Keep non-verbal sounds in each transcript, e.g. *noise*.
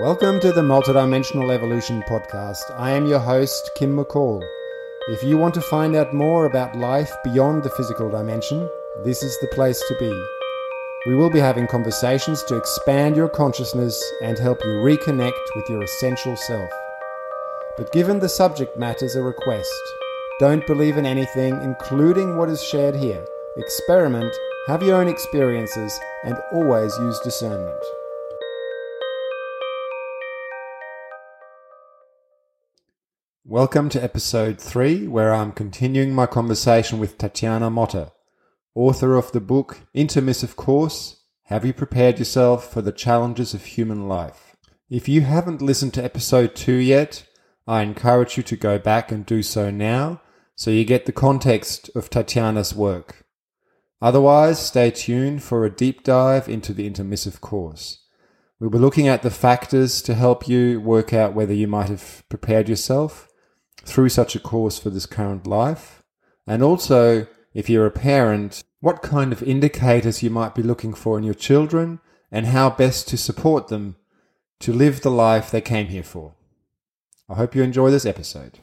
Welcome to the Multidimensional Evolution Podcast. I am your host, Kim McCall. If you want to find out more about life beyond the physical dimension, this is the place to be. We will be having conversations to expand your consciousness and help you reconnect with your essential self. But given the subject matter's a request, don't believe in anything, including what is shared here. Experiment, have your own experiences, and always use discernment. Welcome to episode 3, where I'm continuing my conversation with Tatiana Motta, author of the book Intermissive Course Have You Prepared Yourself for the Challenges of Human Life? If you haven't listened to episode 2 yet, I encourage you to go back and do so now so you get the context of Tatiana's work. Otherwise, stay tuned for a deep dive into the intermissive course. We'll be looking at the factors to help you work out whether you might have prepared yourself through such a course for this current life. And also, if you're a parent, what kind of indicators you might be looking for in your children and how best to support them to live the life they came here for. I hope you enjoy this episode.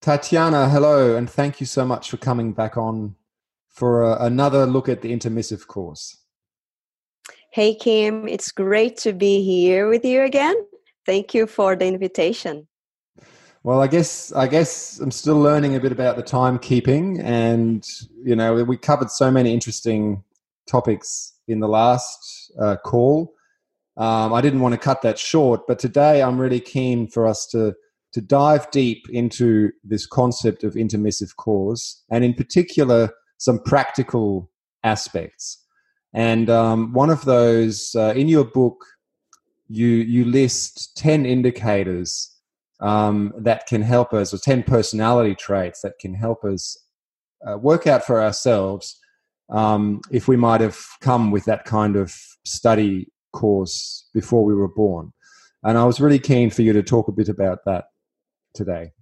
Tatiana, hello, and thank you so much for coming back on for a, another look at the intermissive course. Hey, Kim, it's great to be here with you again. Thank you for the invitation. Well, I guess I guess I'm still learning a bit about the timekeeping, and you know, we covered so many interesting topics in the last uh, call. Um, I didn't want to cut that short, but today I'm really keen for us to to dive deep into this concept of intermissive course, and in particular, some practical aspects. And um, one of those uh, in your book, you you list ten indicators um, that can help us, or ten personality traits that can help us uh, work out for ourselves um, if we might have come with that kind of study course before we were born. And I was really keen for you to talk a bit about that today.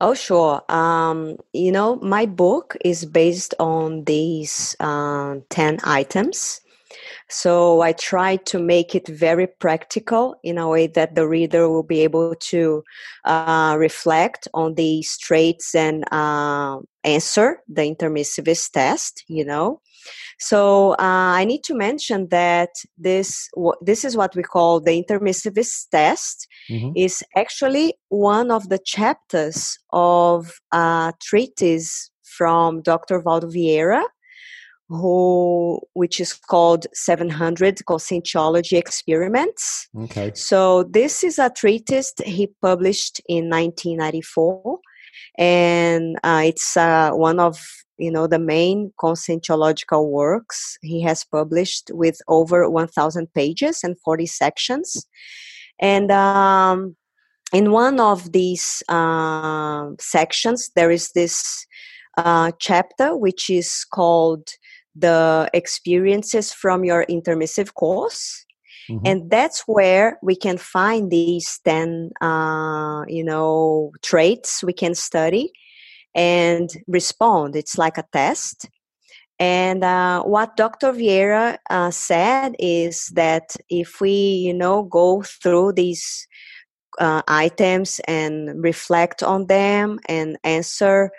Oh, sure. Um, you know, my book is based on these uh, 10 items. So I try to make it very practical in a way that the reader will be able to uh, reflect on these traits and uh, answer the intermissivist test, you know. So uh, I need to mention that this this is what we call the intermissivist test. Mm-hmm. Is actually one of the chapters of a treatise from Dr. Waldo Vieira, who which is called 700 conscientiology experiments okay so this is a treatise he published in 1994 and uh, it's uh, one of you know the main conscientiological works he has published with over 1000 pages and 40 sections. And um, in one of these uh, sections there is this uh, chapter which is called the experiences from your intermissive course. Mm-hmm. and that's where we can find these 10 uh, you know traits we can study and respond. It's like a test. And uh, what Dr. Vieira uh, said is that if we, you know, go through these uh, items and reflect on them and answer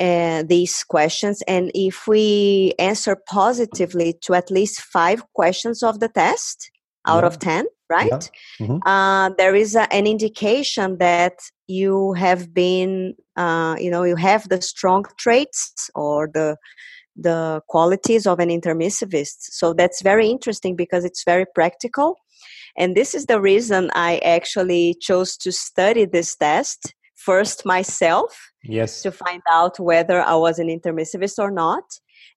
uh, these questions, and if we answer positively to at least five questions of the test out yeah. of 10, right? Yeah. Mm-hmm. Uh, there is a, an indication that you have been, uh, you know, you have the strong traits or the the qualities of an intermissivist. So that's very interesting because it's very practical. And this is the reason I actually chose to study this test first myself. Yes. To find out whether I was an intermissivist or not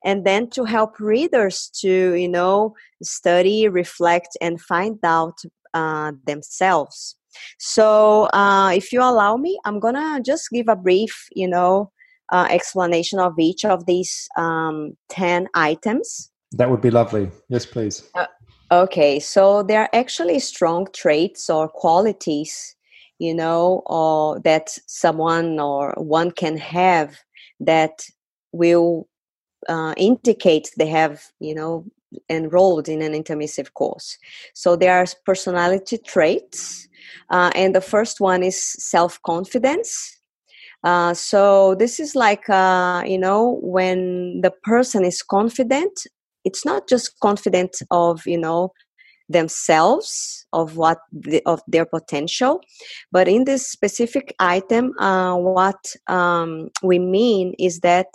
and then to help readers to you know study reflect and find out uh, themselves. So uh, if you allow me i'm gonna just give a brief you know uh, explanation of each of these um, 10 items. That would be lovely. Yes please. Uh, okay so there are actually strong traits or qualities you know, or that someone or one can have that will uh, indicate they have, you know, enrolled in an intermissive course. So there are personality traits, uh, and the first one is self confidence. Uh, so this is like uh, you know when the person is confident it's not just confident of you know themselves of what the, of their potential but in this specific item uh, what um, we mean is that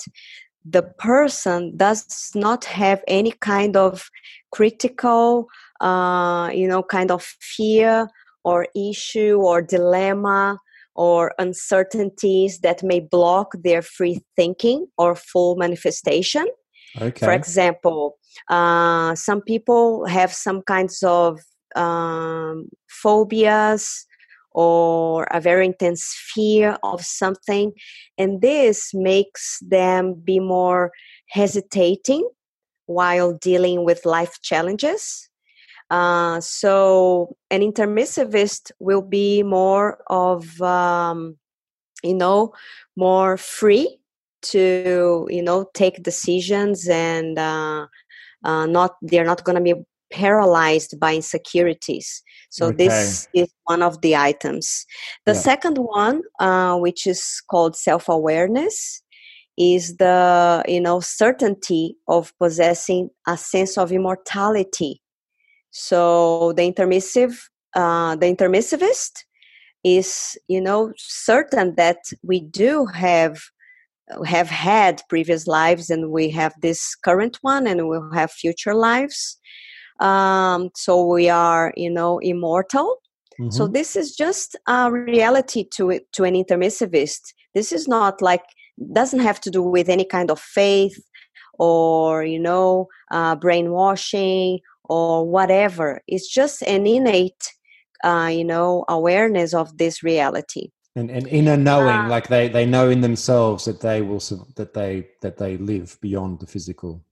the person does not have any kind of critical uh, you know kind of fear or issue or dilemma or uncertainties that may block their free thinking or full manifestation okay. for example uh, some people have some kinds of um, phobias or a very intense fear of something and this makes them be more hesitating while dealing with life challenges. Uh, so an intermissivist will be more of um, you know more free to you know take decisions and uh, uh, not they're not going to be paralyzed by insecurities so okay. this is one of the items the yeah. second one uh, which is called self-awareness is the you know certainty of possessing a sense of immortality so the intermissive uh, the intermissivist is you know certain that we do have have had previous lives and we have this current one and we'll have future lives um, so we are you know immortal. Mm-hmm. so this is just a reality to it to an intermissivist. This is not like doesn't have to do with any kind of faith or you know uh, brainwashing or whatever. It's just an innate uh, you know awareness of this reality. And and inner knowing uh, like they they know in themselves that they will that they that they live beyond the physical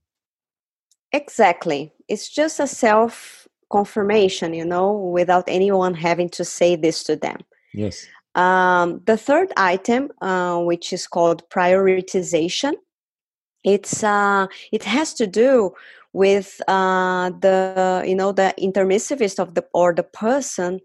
exactly. It's just a self confirmation you know without anyone having to say this to them. Yes. Um, the third item uh, which is called prioritization it's uh, it has to do with uh, the you know the intermissivist of the or the person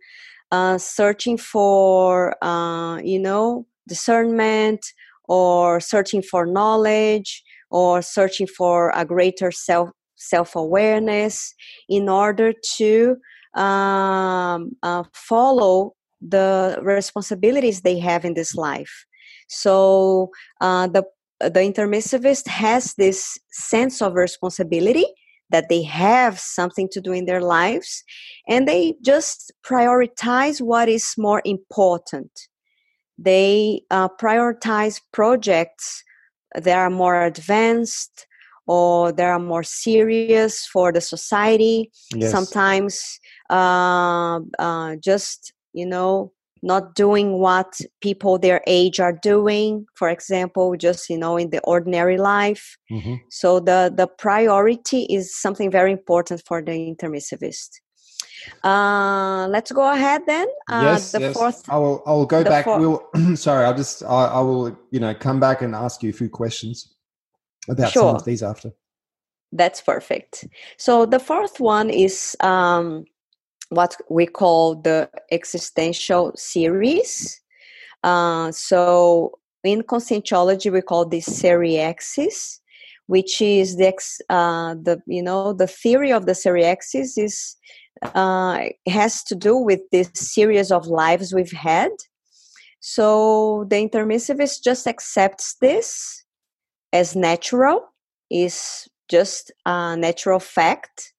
uh, searching for uh, you know discernment or searching for knowledge or searching for a greater self self awareness in order to um, uh, follow the responsibilities they have in this life. So uh, the the intermissivist has this sense of responsibility that they have something to do in their lives and they just prioritize what is more important they uh, prioritize projects that are more advanced or that are more serious for the society yes. sometimes uh, uh, just you know not doing what people their age are doing for example just you know in the ordinary life mm-hmm. so the the priority is something very important for the intermissivist uh, let's go ahead then uh, yes, the yes. fourth i will i will go back four- we'll *clears throat* sorry i'll just I, I, will you know come back and ask you a few questions about sure. some of these after that's perfect so the fourth one is um what we call the existential series. Uh, so in conscientiology, we call this seriexis, which is the uh, the you know the theory of the seriexis is uh, has to do with this series of lives we've had. So the intermissivist just accepts this as natural, is just a natural fact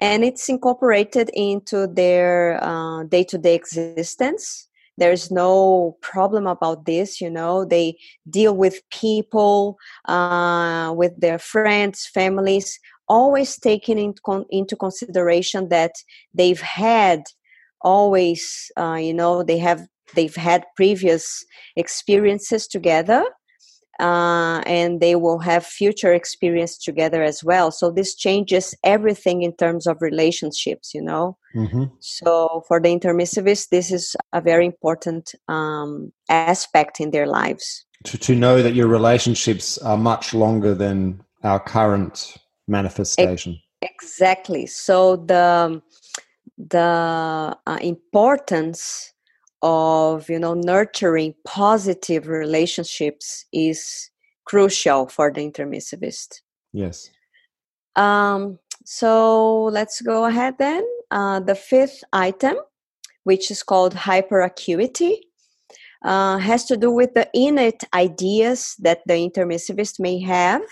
and it's incorporated into their uh, day-to-day existence. There's no problem about this you know they deal with people uh, with their friends families always taking in con- into consideration that they've had always uh, you know they have they've had previous experiences together uh, and they will have future experience together as well. So this changes everything in terms of relationships, you know. Mm-hmm. So for the intermissivist, this is a very important um, aspect in their lives. To, to know that your relationships are much longer than our current manifestation. Exactly. So the the uh, importance of you know nurturing positive relationships is crucial for the intermissivist. Yes. Um, so let's go ahead then. Uh, the fifth item which is called hyperacuity uh, has to do with the innate ideas that the intermissivist may have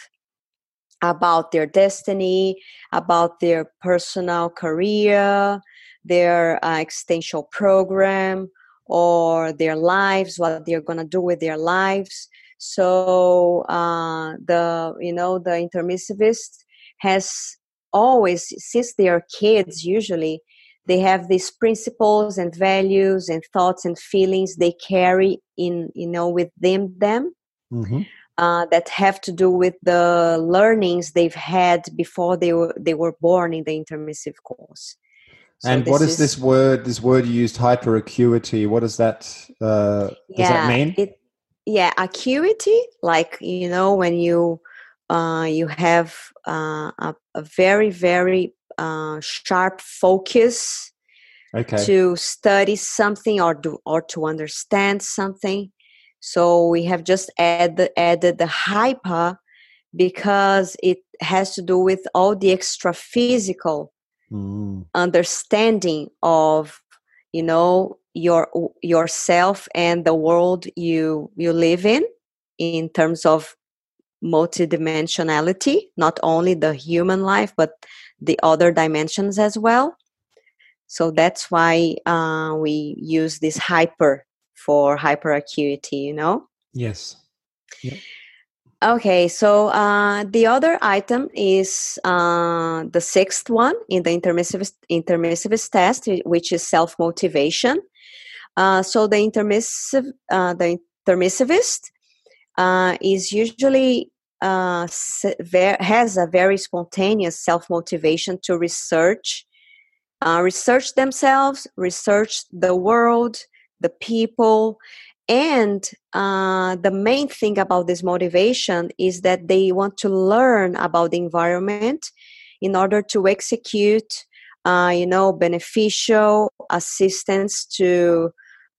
about their destiny about their personal career their uh, existential program or their lives, what they're gonna do with their lives. So uh, the you know the intermissivist has always since they are kids usually they have these principles and values and thoughts and feelings they carry in you know within them them mm-hmm. uh, that have to do with the learnings they've had before they were they were born in the intermissive course so and what is, is, this word? This word you used, hyperacuity. What does that? Uh, yeah, does that mean? It, yeah, acuity, like you know, when you uh, you have uh, a, a, very very uh, sharp focus okay. to study something or do or to understand something. So we have just add, added the hyper because it has to do with all the extra physical mm. understanding of you know your yourself and the world you you live in in terms of multidimensionality not only the human life but the other dimensions as well so that's why uh, we use this hyper for hyperacuity you know yes. Okay, so uh, the other item is uh, the sixth one in the intermissivist, intermissivist test, which is self motivation. Uh, so the intermissive, uh, the intermissivist uh, is usually uh, has a very spontaneous self motivation to research, research themselves, research the world, the people, and uh, the main thing about this motivation is that they want to learn about the environment in order to execute uh, you know beneficial assistance to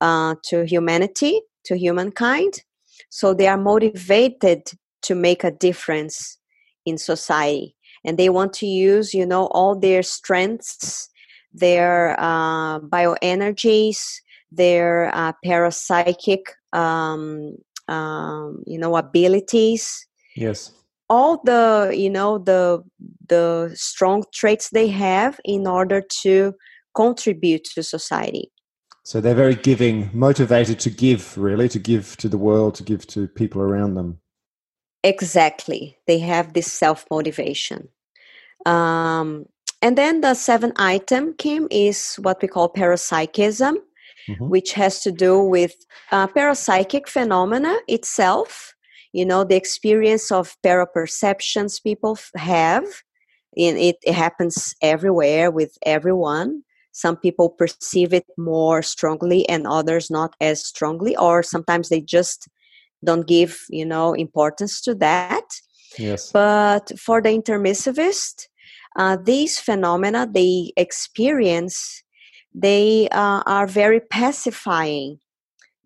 uh, to humanity to humankind. So they are motivated to make a difference in society. And they want to use you know all their strengths their uh, bioenergies their uh, parapsychic um, um, you know abilities. Yes. All the you know the the strong traits they have in order to contribute to society. So they're very giving motivated to give really to give to the world to give to people around them. Exactly. They have this self motivation um, and then the seventh item kim is what we call parapsychism mm-hmm. which has to do with uh, parapsychic phenomena itself you know the experience of paraperceptions people have. And it, it happens everywhere with everyone. Some people perceive it more strongly and others not as strongly or sometimes they just don't give you know importance to that. Yes. But for the intermissivist uh, these phenomena they experience they uh, are very pacifying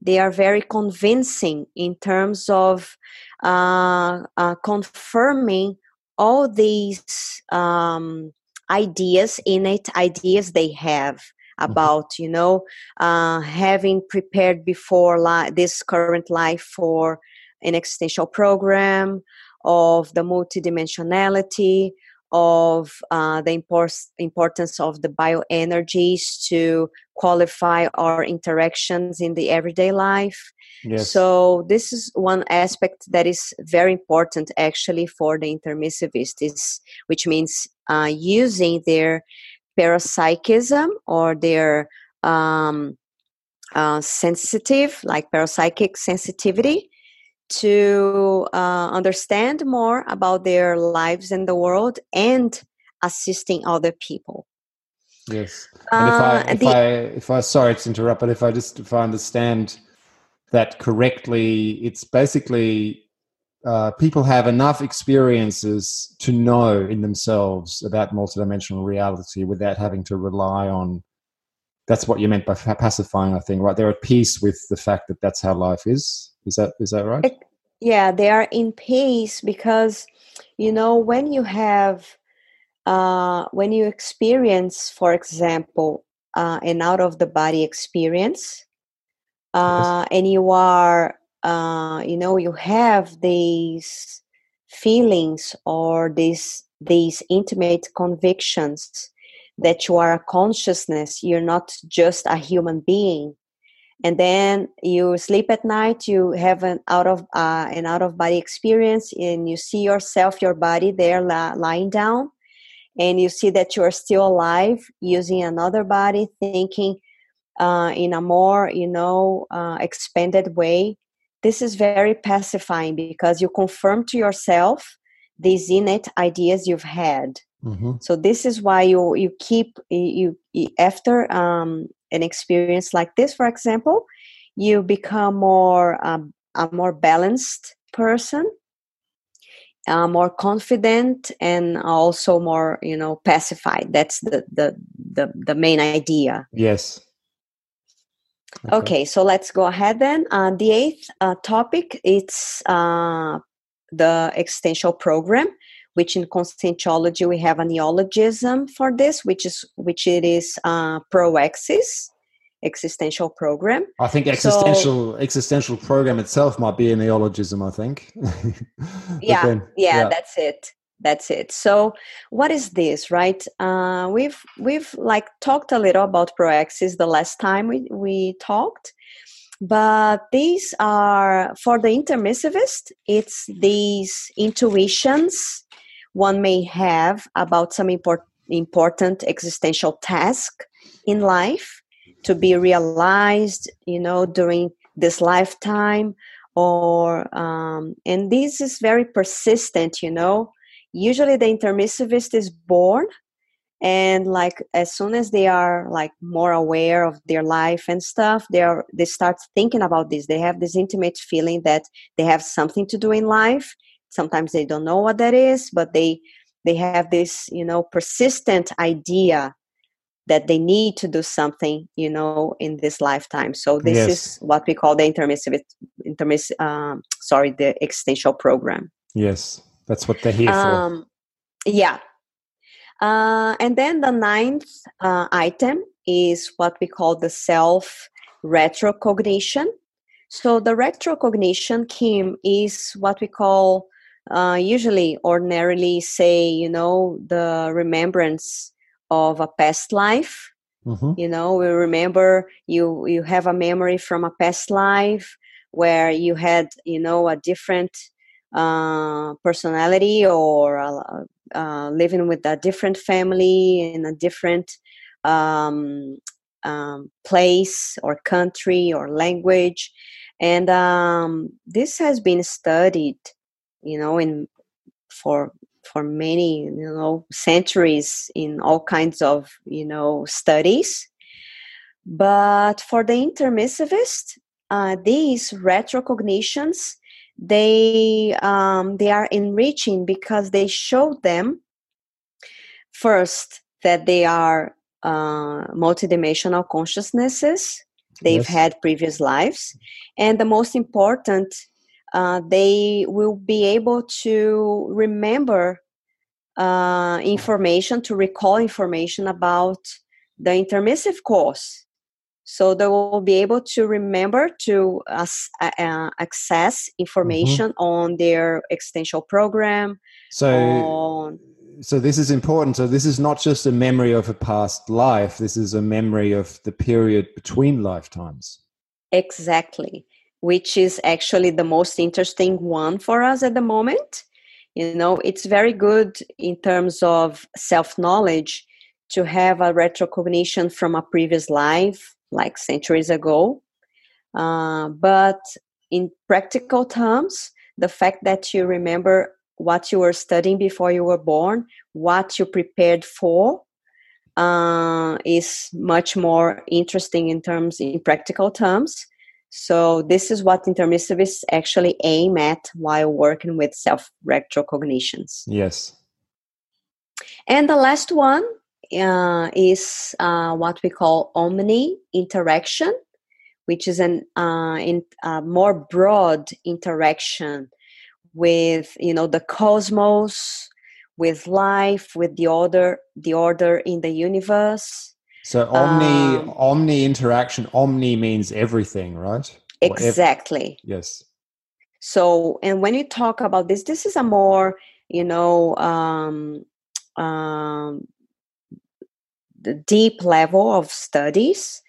they are very convincing in terms of uh, uh, confirming all these um, ideas innate ideas they have mm-hmm. about you know uh, having prepared before li- this current life for an existential program of the multidimensionality of uh, the impor- importance of the bioenergies to qualify our interactions in the everyday life. Yes. So this is one aspect that is very important actually for the intermissivists, which means uh, using their parapsychism or their um, uh, sensitive, like parapsychic sensitivity, to uh, understand more about their lives in the world and assisting other people. Yes, and if I uh, if the, I if I sorry to interrupt, but if I just if I understand that correctly, it's basically uh, people have enough experiences to know in themselves about multidimensional reality without having to rely on. That's what you meant by pacifying, I think, right? They're at peace with the fact that that's how life is. Is that is that right? It, yeah, they are in peace because you know when you have uh, when you experience, for example, uh, an out of the body experience, uh, yes. and you are uh, you know you have these feelings or these these intimate convictions that you are a consciousness you're not just a human being. And then you sleep at night you have an out of uh, an out of body experience and you see yourself your body there la- lying down and you see that you are still alive using another body thinking uh, in a more you know uh, expanded way. This is very pacifying because you confirm to yourself these innate ideas you've had mm-hmm. so this is why you you keep you, you after um, an experience like this for example you become more um, a more balanced person uh, more confident and also more you know pacified that's the the the, the main idea yes Okay. okay, so let's go ahead then. Uh, the eighth uh, topic it's uh, the existential program, which in conscientiology we have a neologism for this, which is which it is uh, proexis existential program. I think existential so, existential program itself might be a neologism. I think. *laughs* yeah, then, yeah, yeah, that's it that's it so what is this right uh, we've we've like talked a little about proexis the last time we, we talked but these are for the intermissivist it's these intuitions one may have about some import, important existential task in life to be realized you know during this lifetime or um, and this is very persistent you know. Usually the intermissivist is born and like as soon as they are like more aware of their life and stuff they are they start thinking about this. They have this intimate feeling that they have something to do in life sometimes they don't know what that is but they they have this you know persistent idea that they need to do something you know in this lifetime so this yes. is what we call the intermissive intermiss um, sorry the existential program yes that's what they're here um, for. Yeah. Uh, and then the ninth uh, item is what we call the self retrocognition. So the retrocognition, Kim, is what we call uh, usually ordinarily say, you know, the remembrance of a past life. Mm-hmm. You know, we remember you you have a memory from a past life where you had, you know, a different uh, personality or uh, uh, living with a different family in a different um, um, place or country or language. And um, this has been studied, you know, in for for many you know centuries in all kinds of you know studies. But for the intermissivist uh, these retrocognitions they um, they are enriching because they show them first that they are uh, multidimensional consciousnesses. They've yes. had previous lives. And the most important uh, they will be able to remember uh, information to recall information about the intermissive course. So they will be able to remember to uh, uh, access information mm-hmm. on their existential program so on... so this is important. So this is not just a memory of a past life. This is a memory of the period between lifetimes. Exactly which is actually the most interesting one for us at the moment you know it's very good in terms of self knowledge to have a retrocognition from a previous life like centuries ago. Uh, but in practical terms, the fact that you remember what you were studying before you were born, what you prepared for, uh, is much more interesting in terms in practical terms. So this is what intermissivists actually aim at while working with self-retrocognitions. Yes. And the last one uh, is uh, what we call omni interaction, which is an uh, in, more broad interaction with you know the cosmos, with life, with the order, the order in the universe. So omni um, omni interaction. Omni means everything, right? Exactly. yes. So, and when you talk about this, this is a more you know um, um, the deep level of studies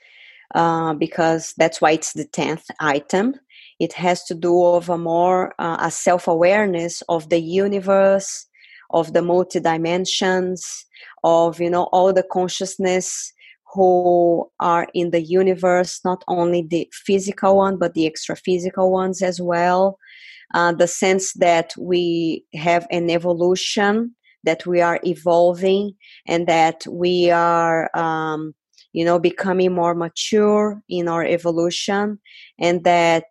uh, because that's why it's the 10th item it has to do with a more uh, a self-awareness of the universe of the multi dimensions of you know all the consciousness who are in the universe not only the physical one but the extra physical ones as well. Uh, the sense that we have an evolution that we are evolving and that we are um, you know becoming more mature in our evolution and that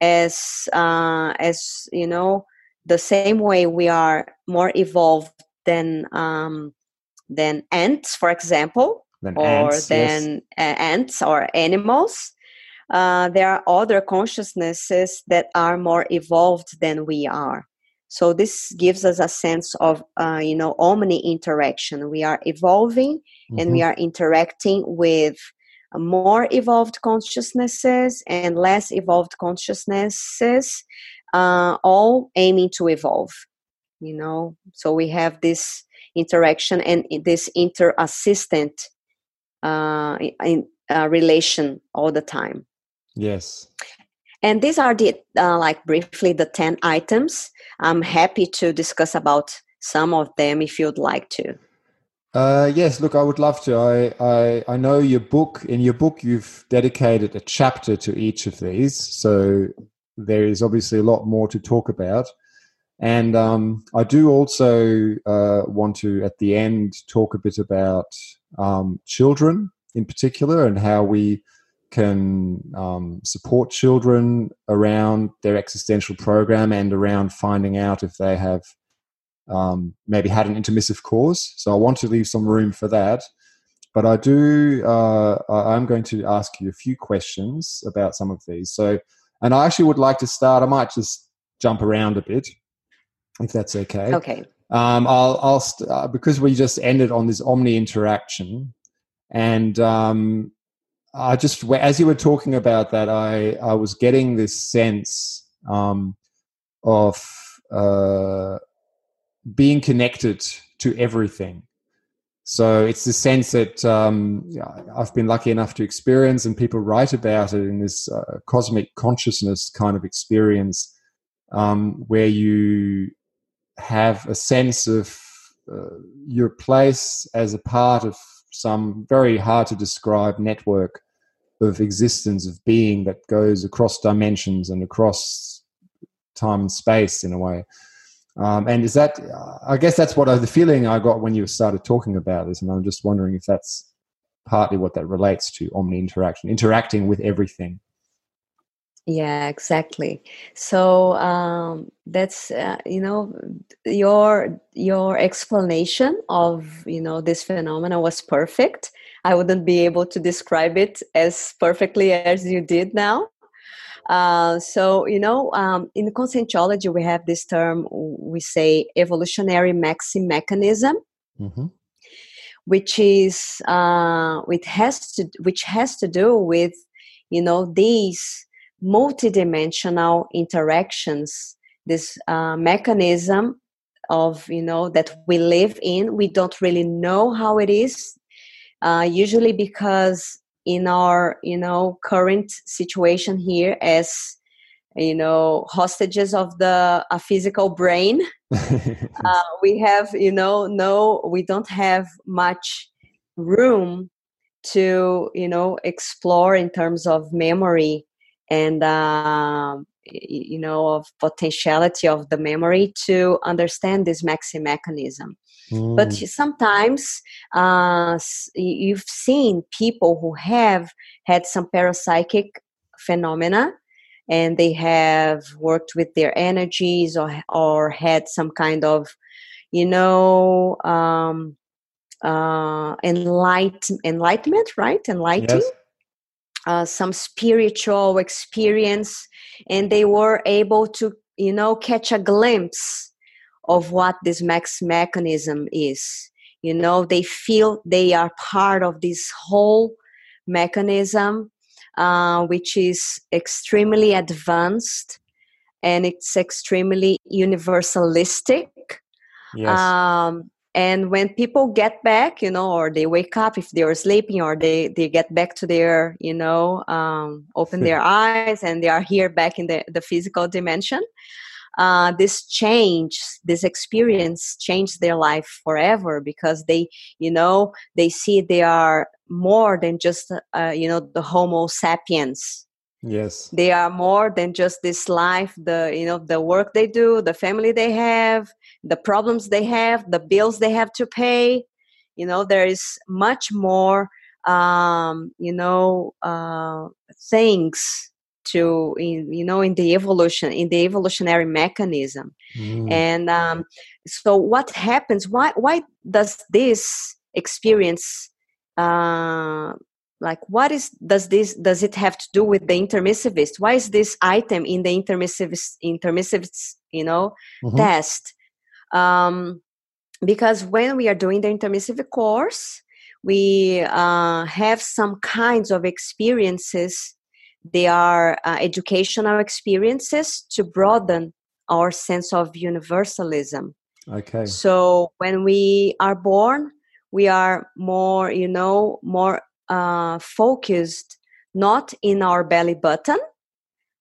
as uh, as you know the same way we are more evolved than um, than ants for example than or ants, than yes. ants or animals uh, there are other consciousnesses that are more evolved than we are so this gives us a sense of uh, you know omni interaction we are evolving mm-hmm. and we mm-hmm. are interacting with more evolved consciousnesses and less evolved consciousnesses uh, all aiming to evolve you know so we have this interaction and this inter-assistant uh, in, uh, relation all the time yes and these are the uh, like briefly the 10 items i'm happy to discuss about some of them if you'd like to uh, yes, look, I would love to. I, I, I know your book. In your book, you've dedicated a chapter to each of these, so there is obviously a lot more to talk about. And um, I do also uh, want to, at the end, talk a bit about um, children in particular and how we can um, support children around their existential program and around finding out if they have um, maybe had an intermissive course. So I want to leave some room for that. But I do, uh, I'm going to ask you a few questions about some of these. So, and I actually would like to start, I might just jump around a bit, if that's okay. Okay. Um, I'll, I'll st- uh, because we just ended on this omni interaction, and um, I just as you were talking about that, I I was getting this sense um, of uh, being connected to everything. So it's the sense that um, I've been lucky enough to experience, and people write about it in this uh, cosmic consciousness kind of experience, um, where you have a sense of uh, your place as a part of some very hard to describe network of existence of being that goes across dimensions and across time and space in a way. Um, and is that, I guess that's what I, the feeling I got when you started talking about this. And I'm just wondering if that's partly what that relates to omni interaction, interacting with everything. Yeah, exactly. So um, that's uh, you know your your explanation of you know this phenomena was perfect. I wouldn't be able to describe it as perfectly as you did now. Uh, so, you know, um, in conscientiology, we have this term, we say evolutionary maximechanism. Mm-hmm. Which is, uh, it has to, which has to do with, you know, these multidimensional interactions, this uh, mechanism of, you know, that we live in. We don't really know how it is, uh, usually because in our you know current situation here as you know hostages of the a physical brain *laughs* uh, we have you know no we don't have much room to you know explore in terms of memory and uh, you know of potentiality of the memory to understand this maximechanism mm. but sometimes uh, you've seen people who have had some parapsychic phenomena and they have worked with their energies or or had some kind of you know um, uh, enlight, enlightenment right enlightening yes. Uh, some spiritual experience and they were able to you know catch a glimpse of what this max mechanism is you know they feel they are part of this whole mechanism uh, which is extremely advanced and it's extremely universalistic. Yes. Um, and when people get back, you know, or they wake up if they are sleeping, or they they get back to their, you know, um, open their *laughs* eyes and they are here back in the the physical dimension. Uh, this change, this experience changed their life forever because they, you know, they see they are more than just uh, you know the homo sapiens yes. They are more than just this life the you know the work they do the family they have the problems they have the bills they have to pay. You know there is much more um you know uh things to in, you know in the evolution in the evolutionary mechanism. Mm. and um so what happens why why does this experience uh, like what is does this does it have to do with the intermissivist? Why is this item in the intermissivist intermissivist you know mm-hmm. test? Um, because when we are doing the intermissive course we uh, have some kinds of experiences. They are uh, educational experiences to broaden our sense of universalism. Okay. So when we are born we are more you know more uh, focused not in our belly button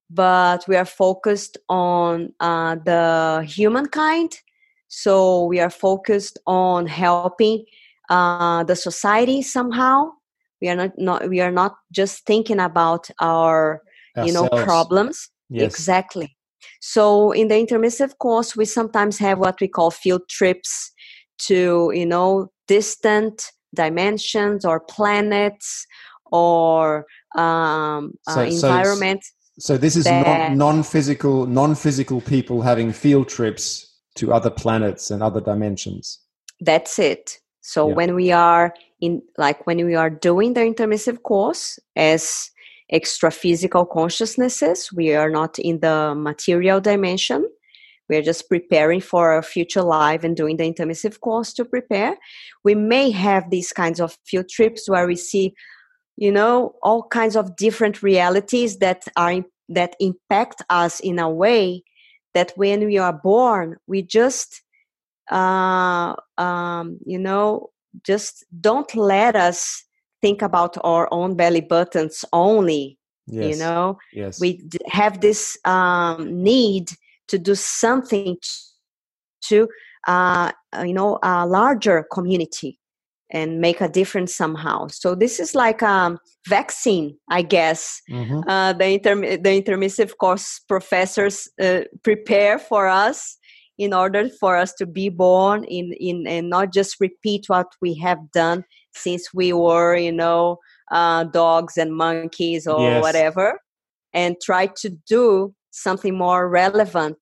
but we are focused on uh, the humankind so we are focused on helping uh, the society somehow we are not, not we are not just thinking about our Ourselves. you know problems yes. exactly so in the intermissive course we sometimes have what we call field trips to you know distant dimensions or planets or um, uh, so, uh, environments. So, so, this is that, non-physical, non-physical people having field trips to other planets and other dimensions. That's it. So yeah. when we are in, like when we are doing the intermissive course as extra physical consciousnesses, we are not in the material dimension we're just preparing for our future life and doing the intermissive course to prepare we may have these kinds of field trips where we see you know all kinds of different realities that are that impact us in a way that when we are born we just uh, um, you know just don't let us think about our own belly buttons only yes. you know yes. we have this um, need to do something to uh, you know a larger community and make a difference somehow so this is like a vaccine i guess mm-hmm. uh, the, inter- the intermissive course professors uh, prepare for us in order for us to be born in, in and not just repeat what we have done since we were you know uh, dogs and monkeys or yes. whatever and try to do something more relevant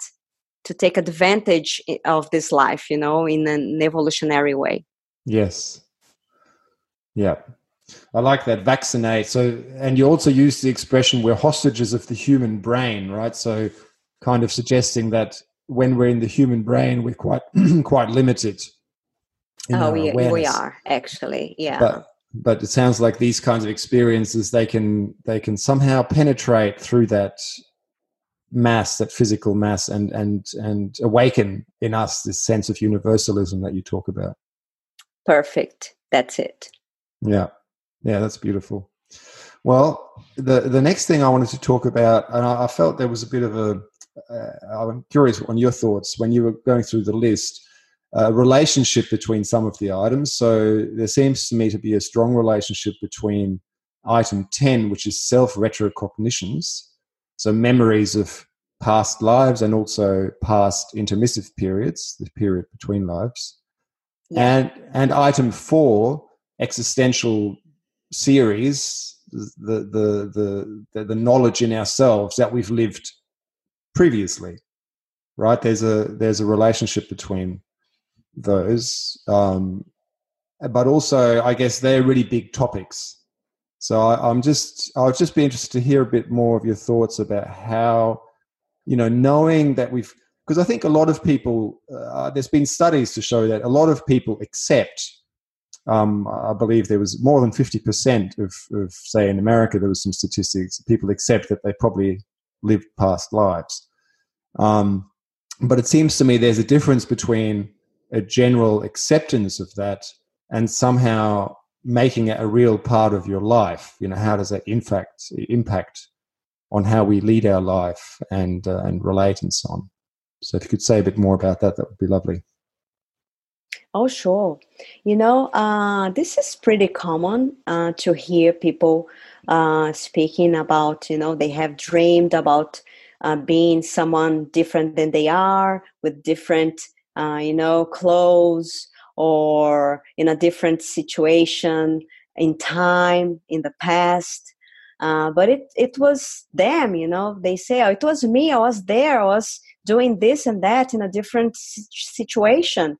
to take advantage of this life you know in an evolutionary way. Yes. Yeah. I like that vaccinate. So and you also use the expression we're hostages of the human brain right? So kind of suggesting that when we're in the human brain we're quite *clears throat* quite limited oh we, we are actually yeah. But but it sounds like these kinds of experiences they can they can somehow penetrate through that mass, that physical mass, and and and awaken in us this sense of universalism that you talk about. Perfect. That's it. Yeah, yeah, that's beautiful. Well, the the next thing I wanted to talk about, and I, I felt there was a bit of a. Uh, I'm curious on your thoughts when you were going through the list. Uh, relationship between some of the items. So there seems to me to be a strong relationship between item 10, which is self retrocognitions, so memories of past lives and also past intermissive periods, the period between lives. Yeah. And and item four, existential series, the, the the the the knowledge in ourselves that we've lived previously. Right? There's a there's a relationship between those. Um, but also I guess they're really big topics. So I, I'm just I'll just be interested to hear a bit more of your thoughts about how you know, knowing that we've, because I think a lot of people, uh, there's been studies to show that a lot of people accept. Um, I believe there was more than 50% of, of, say, in America, there was some statistics, people accept that they probably lived past lives. Um, but it seems to me there's a difference between a general acceptance of that and somehow making it a real part of your life. You know, how does that impact impact on how we lead our life and uh, and relate and so on. So if you could say a bit more about that, that would be lovely. Oh, sure. You know, uh, this is pretty common uh, to hear people uh, speaking about, you know, they have dreamed about uh, being someone different than they are with different, uh, you know, clothes or in a different situation in time in the past. Uh, but it it was them, you know. They say, "Oh, it was me. I was there. I was doing this and that in a different situation."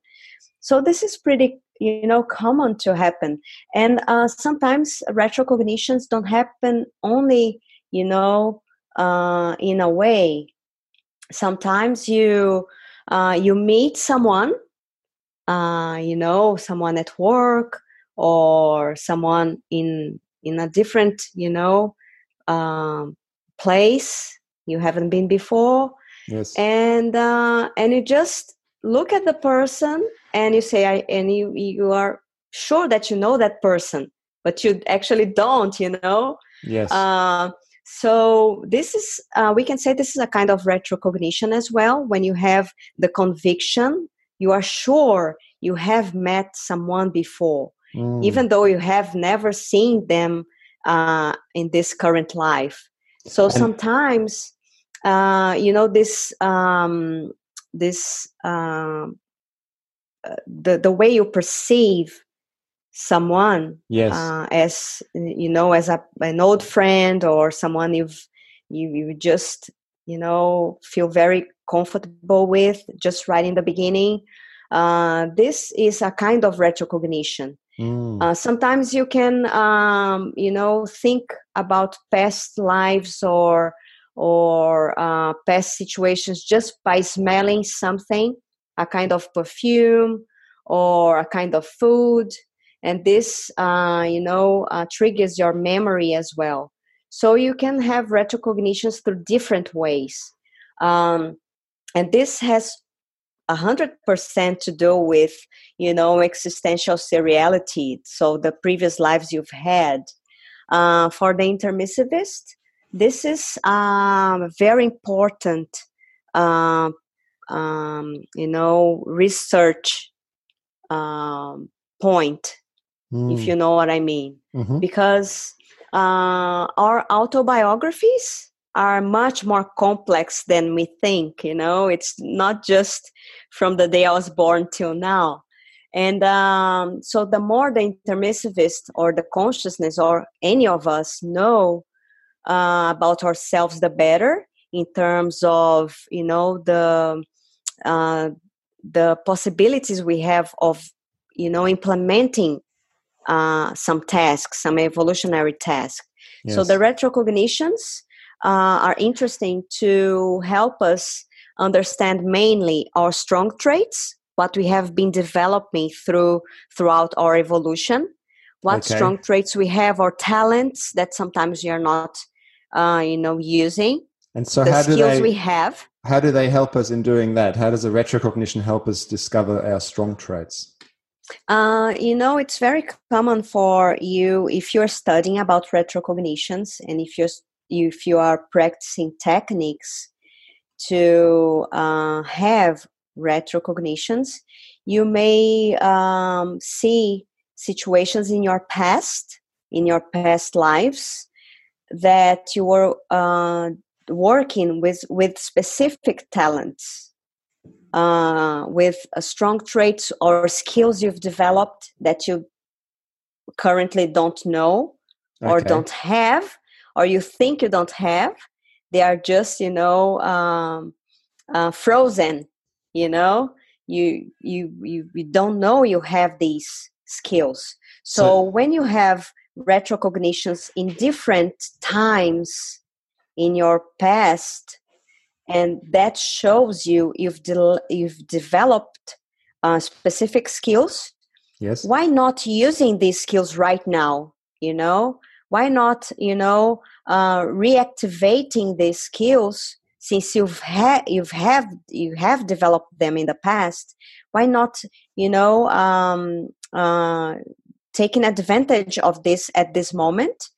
So this is pretty, you know, common to happen. And uh, sometimes retrocognitions don't happen only, you know, uh, in a way. Sometimes you uh, you meet someone, uh, you know, someone at work or someone in in a different you know um, place you haven't been before. Yes. And uh, and you just look at the person and you say I, and you you are sure that you know that person but you actually don't you know? Yes. Uh, so this is uh, we can say this is a kind of retrocognition as well. When you have the conviction you are sure you have met someone before mm. even though you have never seen them uh, in this current life. So and sometimes, uh, you know, this um, this um, uh, the the way you perceive someone yes. uh, as you know as a, an old friend or someone you've you, you just you know feel very comfortable with just right in the beginning uh, this is a kind of retrocognition Mm. Uh, sometimes you can, um, you know, think about past lives or or uh, past situations just by smelling something, a kind of perfume or a kind of food, and this, uh, you know, uh, triggers your memory as well. So you can have retrocognitions through different ways, um, and this has 100% to do with you know existential seriality so the previous lives you've had uh, for the intermissivist this is um, very important uh, um, you know research um, point mm. if you know what i mean mm-hmm. because uh, our autobiographies are much more complex than we think you know? It's not just from the day i was born till now. And um, so the more the intermissivist or the consciousness or any of us know uh, about ourselves the better in terms of you know the uh, the possibilities we have of you know implementing uh, some tasks some evolutionary tasks. Yes. so the retrocognitions uh, are interesting to help us understand mainly our strong traits what we have been developing through throughout our evolution what okay. strong traits we have or talents that sometimes we are not uh, you know using and so the how skills do they, we have. how do they help us in doing that? How does a retrocognition help us discover our strong traits? Uh, you know it's very common for you if you're studying about retrocognitions and if you're if you are practicing techniques to uh, have retrocognitions, you may um, see situations in your past, in your past lives, that you were uh, working with with specific talents uh, with strong traits or skills you've developed that you currently don't know or okay. don't have or you think you don't have they are just you know um, uh, frozen you know? You you you, you don't know you have these skills. So, so when you have retrocognitions in different times in your past and that shows you you've de- you've developed uh, specific skills yes. why not using these skills right now you know why not you know uh, reactivating these skills since you've had you've have you have developed them in the past? Why not you know um, uh, taking advantage of this at this moment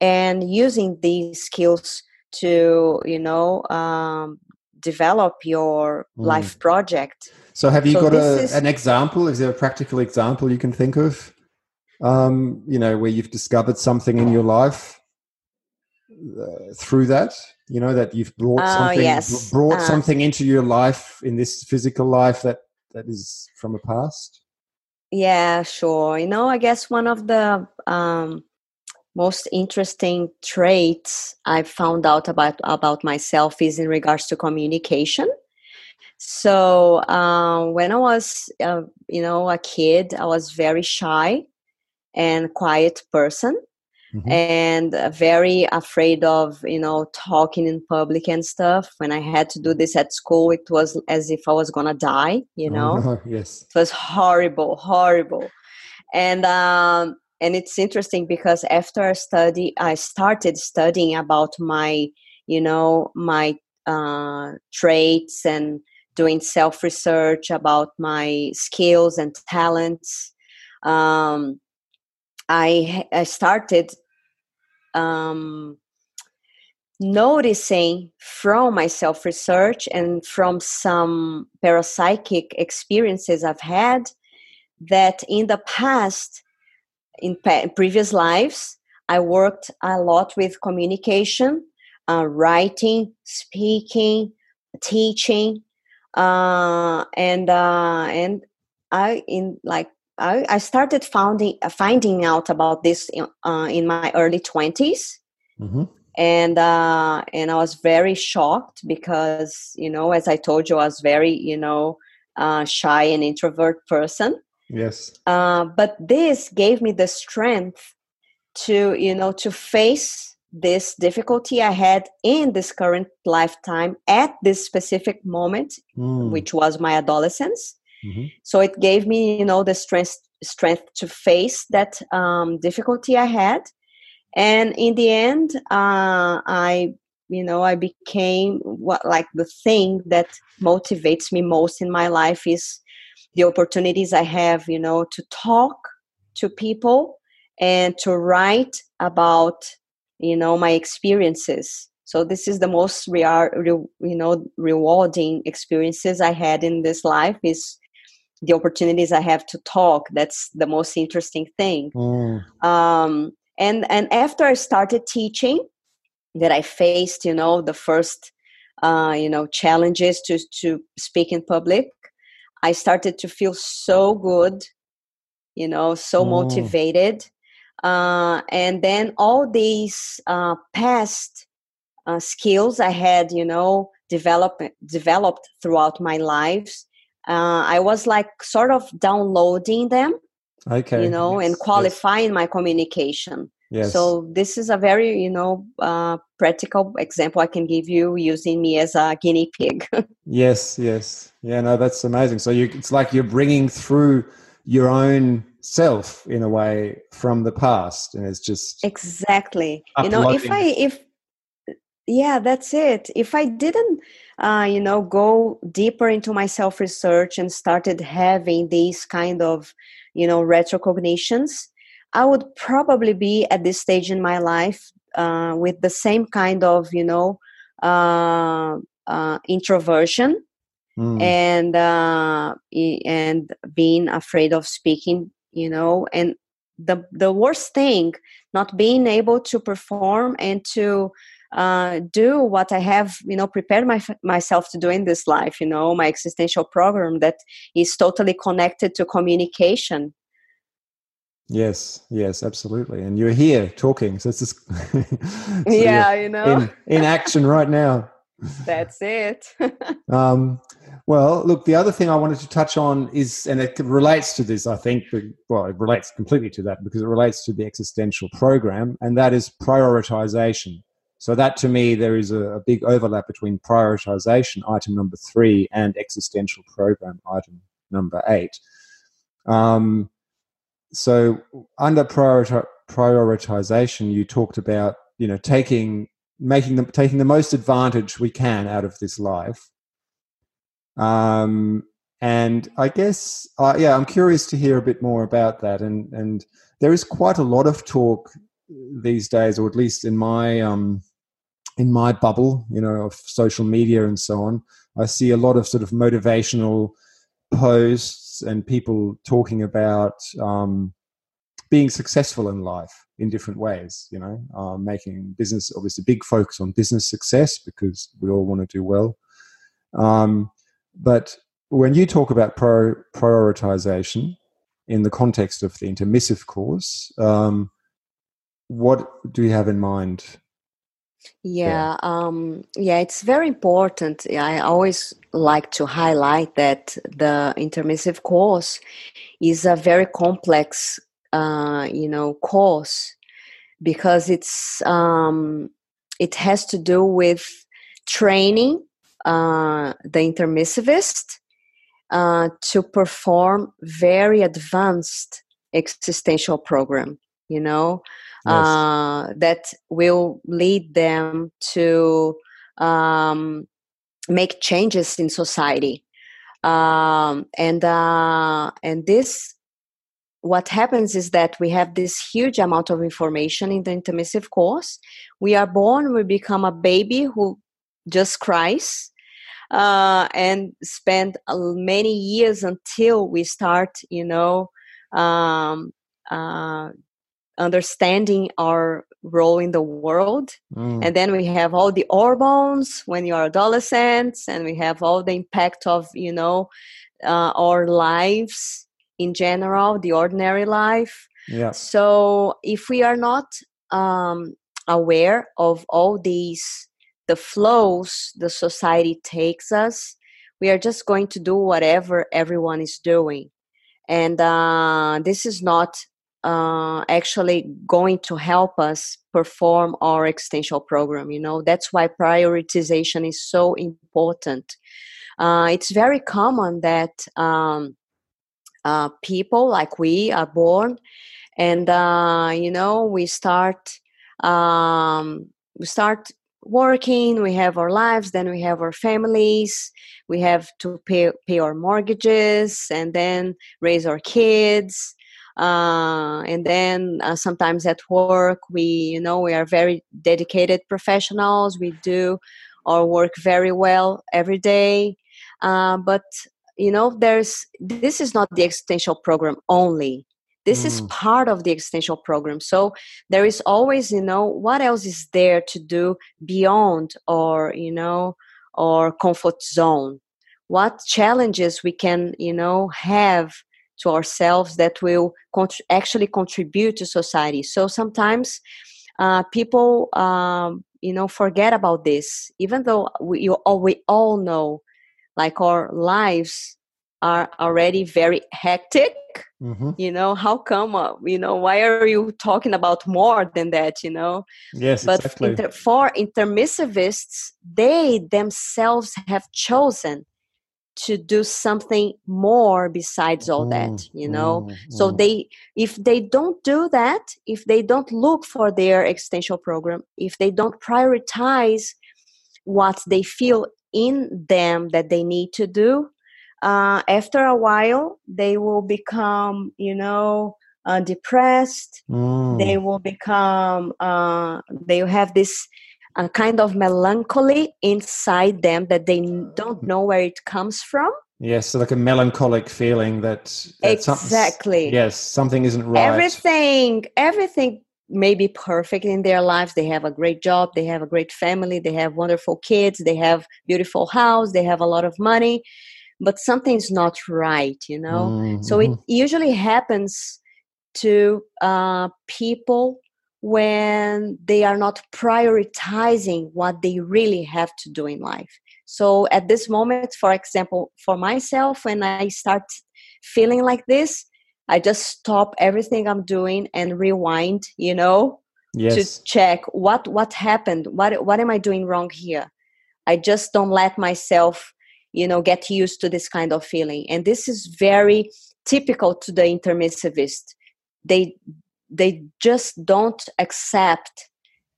and using these skills to you know um, develop your mm. life project? So have you so got a, is, an example? Is there a practical example you can think of um, you know where you've discovered something in your life uh, through that you know that you've brought uh, something yes. brought uh, something into your life in this physical life that that is from a past yeah sure you know i guess one of the um, most interesting traits I've found out about about myself is in regards to communication. So uh, when I was, uh, you know, a kid, I was very shy and quiet person, mm-hmm. and very afraid of, you know, talking in public and stuff. When I had to do this at school, it was as if I was gonna die. You know, oh, *laughs* yes, it was horrible, horrible, and. Um, and it's interesting because after I study, I started studying about my, you know, my uh, traits and doing self research about my skills and talents. Um, I I started um, noticing from my self research and from some parapsychic experiences I've had that in the past in previous lives, I worked a lot with communication, uh, writing, speaking, teaching, uh, and uh, and I in like I, I started finding finding out about this in, uh, in my early 20s mm-hmm. and uh, and I was very shocked because you know as I told you I was very you know uh, shy and introvert person Yes. Uh, but this gave me the strength to, you know, to face this difficulty I had in this current lifetime at this specific moment, mm. which was my adolescence. Mm-hmm. So it gave me, you know, the strength strength to face that um, difficulty I had. And in the end, uh, I, you know, I became what like the thing that motivates me most in my life is the opportunities I have, you know, to talk to people and to write about, you know, my experiences. So this is the most real, you know, rewarding experiences I had in this life is the opportunities I have to talk. That's the most interesting thing. Mm. Um, and and after I started teaching, that I faced, you know, the first, uh, you know, challenges to to speak in public. I started to feel so good, you know, so mm. motivated. Uh, and then all these uh, past uh, skills I had, you know, developed developed throughout my lives. Uh, I was like sort of downloading them, okay, you know, yes. and qualifying yes. my communication. Yes. So this is a very, you know, uh, practical example I can give you using me as a guinea pig. *laughs* yes, yes, yeah. No, that's amazing. So you, it's like you're bringing through your own self in a way from the past, and it's just exactly. You know, if I if yeah, that's it. If I didn't, uh, you know, go deeper into my self research and started having these kind of, you know, retrocognitions I would probably be at this stage in my life uh, with the same kind of, you know, uh, uh, introversion mm. and uh, and being afraid of speaking, you know, and the the worst thing, not being able to perform and to uh, do what I have, you know, prepared my, myself to do in this life. You know, my existential program that is totally connected to communication. Yes, yes, absolutely. And you're here talking, so it's just *laughs* so yeah, you know, in, in action right now. *laughs* That's it. *laughs* um, well, look, the other thing I wanted to touch on is, and it relates to this, I think, well, it relates completely to that because it relates to the existential program, and that is prioritization. So, that to me, there is a, a big overlap between prioritization, item number three, and existential program, item number eight. Um, so, under priori- prioritization, you talked about, you know, taking making the taking the most advantage we can out of this life um, and I guess, uh, yeah, I'm curious to hear a bit more about that. And and there is quite a lot of talk these days, or at least in my um, in my bubble, you know, of social media and so on. I see a lot of sort of motivational posts and people talking about um, being successful in life in different ways. You know, uh, making business obviously big focus on business success because we all want to do well. Um, but when you talk about prior, prioritization in the context of the intermissive course, um, what do you have in mind? Yeah, um, yeah, it's very important. I always like to highlight that the intermissive course is a very complex, uh, you know, course because it's um, it has to do with training uh, the intermissivist uh, to perform very advanced existential program you know uh, that will lead them to um, make changes in society. Um, and uh, and this what happens is that we have this huge amount of information in the intermissive course. We are born we become a baby who just cries uh, and spend many years until we start, you know, um, uh, understanding our role in the world. Mm. And then we have all the hormones when you're adolescents, and we have all the impact of, you know, uh, our lives in general, the ordinary life. Yeah. So if we are not um, aware of all these the flows the society takes us we are just going to do whatever everyone is doing and uh, this is not uh, actually going to help us perform our existential program you know? That's why prioritization is so important. Uh, it's very common that um, uh, people like we are born and uh, you know we start um, we start working we have our lives then we have our families we have to pay pay our mortgages and then raise our kids uh, and then uh, sometimes at work we you know we are very dedicated professionals. We do our work very well every day. Uh, but you know there's this is not the existential program only. This mm. is part of the existential program. So there is always you know what else is there to do beyond or you know or comfort zone? What challenges we can you know have to ourselves that will cont- actually contribute to society so sometimes uh, people um, you know forget about this even though we, you all, we all know like our lives are already very hectic mm-hmm. you know how come uh, you know why are you talking about more than that you know yes but exactly. inter- for intermissivists they themselves have chosen to do something more besides all mm, that you know mm, so mm. they if they don't do that if they don't look for their existential program if they don't prioritize what they feel in them that they need to do uh, after a while they will become you know uh, depressed mm. they will become uh, they will have this uh, kind of melancholy inside them that they don't know where it comes from. Yes so like a melancholic feeling that, that exactly. yes something isn't right. Everything everything may be perfect in their lives. They have a great job they have a great family they have wonderful kids they have beautiful house they have a lot of money but something's not right you know? Mm-hmm. so it usually happens to uh, people when they are not prioritizing what they really have to do in life so at this moment for example for myself when i start feeling like this I just stop everything I'm doing and rewind, you know, yes. to check what what happened, what what am I doing wrong here? I just don't let myself, you know, get used to this kind of feeling. And this is very typical to the intermissivist. They they just don't accept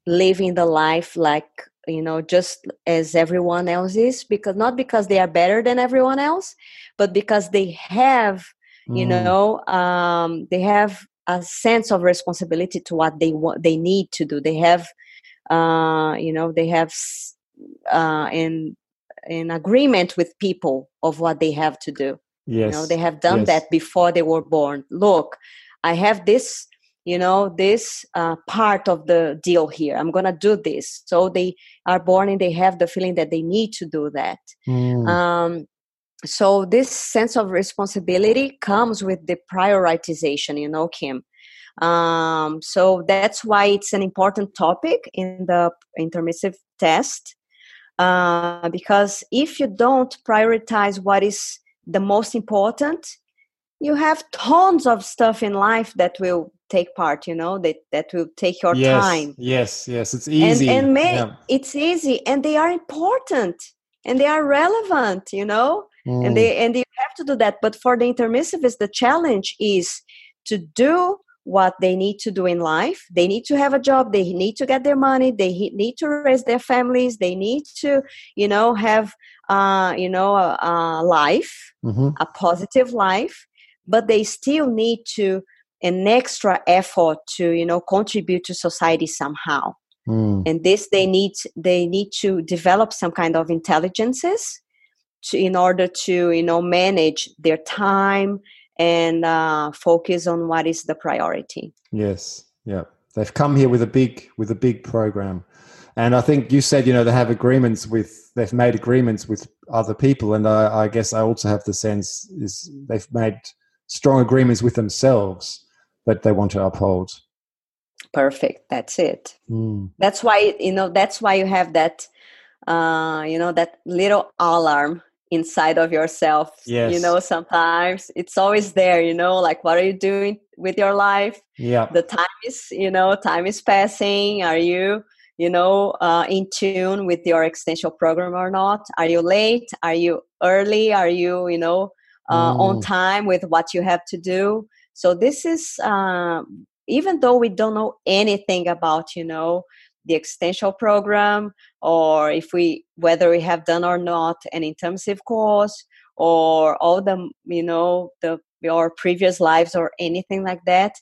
living the life like you know just as everyone else is because not because they are better than everyone else but because they have mm. you know um, they have a sense of responsibility to what they want they need to do they have uh, you know they have uh, in in agreement with people of what they have to do yes. you know they have done yes. that before they were born look i have this you know this uh, part of the deal here. I'm gonna do this. So they are born and they have the feeling that they need to do that. Mm. um, so this sense of responsibility comes with the prioritization you know kim. Um, so that's why it's an important topic in the intermissive test uh, because if you don't prioritize what is the most important you have tons of stuff in life that will take part you know that that will take your yes, time yes yes it's easy and, and may, yeah. it's easy and they are important and they are relevant you know mm. and they and you have to do that but for the intermissivists the challenge is to do what they need to do in life they need to have a job they need to get their money they need to raise their families they need to you know have uh, you know a, a life mm-hmm. a positive life but they still need to an extra effort to you know contribute to society somehow. Mm. and this they need they need to develop some kind of intelligences to, in order to you know manage their time and uh, focus on what is the priority. Yes yeah. They've come here with a big with a big program. And i think you said you know they have agreements with they've made agreements with other people and i, I guess i also have the sense is they've made strong agreements with themselves that they want to uphold. Perfect. That's it. Mm. that's why you know that's why you have that uh you know that little alarm inside of yourself yes. you know sometimes. It's always there you know like what are you doing with your life? Yeah. The time is you know time is passing. Are you you know uh, in tune with your existential program or not? Are you late? Are you early? Are you you know uh, mm. on time with what you have to do. So this is um, even though we don't know anything about you know the existential program or if we whether we have done or not an intermissive course or all the you know the your previous lives or anything like that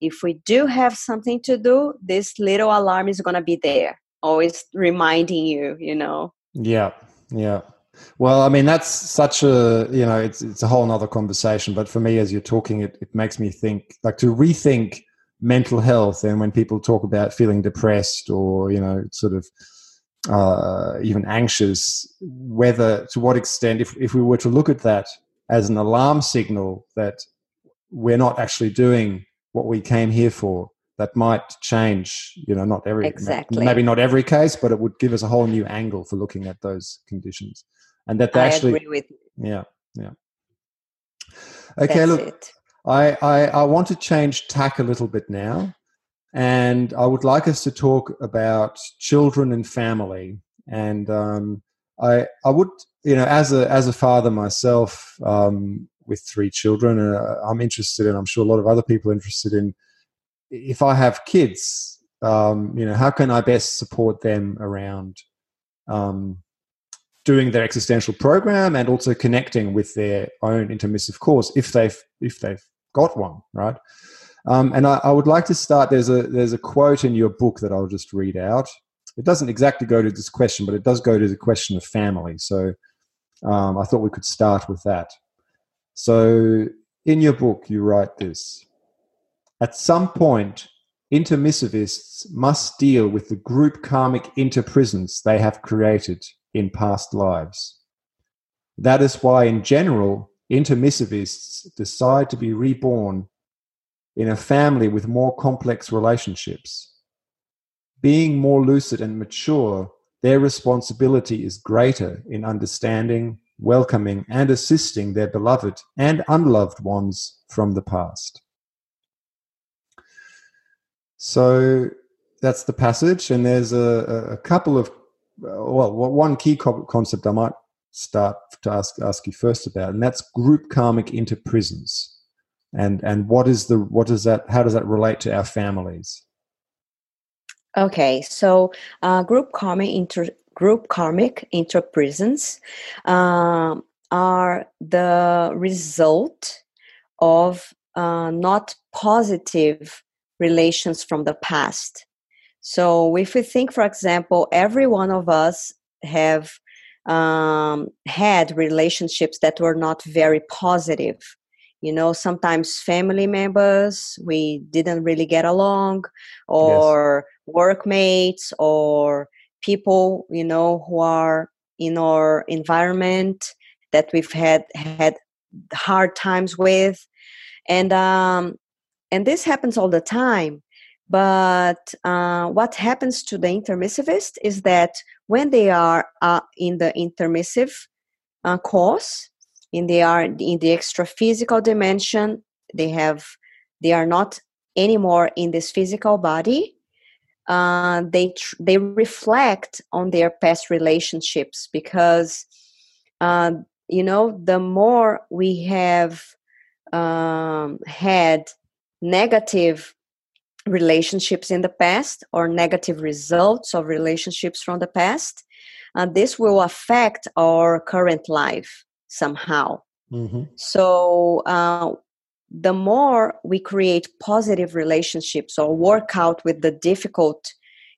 if we do have something to do this little alarm is going to be there always reminding you you know? Yeah yeah well i mean that's such a you know it's it's a whole nother conversation but for me as you're talking it, it makes me think like to rethink mental health and when people talk about feeling depressed or you know sort of uh, even anxious whether to what extent if, if we were to look at that as an alarm signal that we're not actually doing what we came here for that might change you know not every exactly. maybe not every case but it would give us a whole new angle for looking at those conditions and that actually agree with yeah yeah okay That's look it. I, I, I want to change tack a little bit now, and I would like us to talk about children and family. And um, I I would you know as a as a father myself um, with three children, uh, I'm interested, and I'm sure a lot of other people are interested in if I have kids, um, you know, how can I best support them around um, doing their existential program and also connecting with their own intermissive course if they've if they've got one, right? Um, and I, I, would like to start. There's a there's a quote in your book that I'll just read out. It doesn't exactly go to this question, but it does go to the question of family. So um, I thought we could start with that. So in your book, you write this: At some point, intermissivists must deal with the group karmic interprisons they have created in past lives. That is why, in general, intermissivists decide to be reborn in a family with more complex relationships. Being more lucid and mature, their responsibility is greater in understanding, welcoming, and assisting their beloved and unloved ones from the past. So that's the passage, and there's a, a couple of well, one key concept I might start to ask ask you first about, and that's group karmic interprisons. And and what is the what does that how does that relate to our families? Okay, so uh, group karmic inter group karmic interprisons uh, are the result of uh, not positive relations from the past. So if we think, for example, every one of us have um, had relationships that were not very positive. You know, sometimes family members we didn't really get along, or yes. workmates, or people you know who are in our environment that we've had had hard times with, and um, and this happens all the time. But uh, what happens to the intermissivist is that when they are uh, in the intermissive uh, course, in they are in the extra physical dimension, they have they are not anymore in this physical body. Uh, they tr- they reflect on their past relationships because uh, you know the more we have um, had negative relationships in the past or negative results of relationships from the past, uh, this will affect our current life somehow. Mm-hmm. So, uh, the more we create positive relationships or work out with the difficult,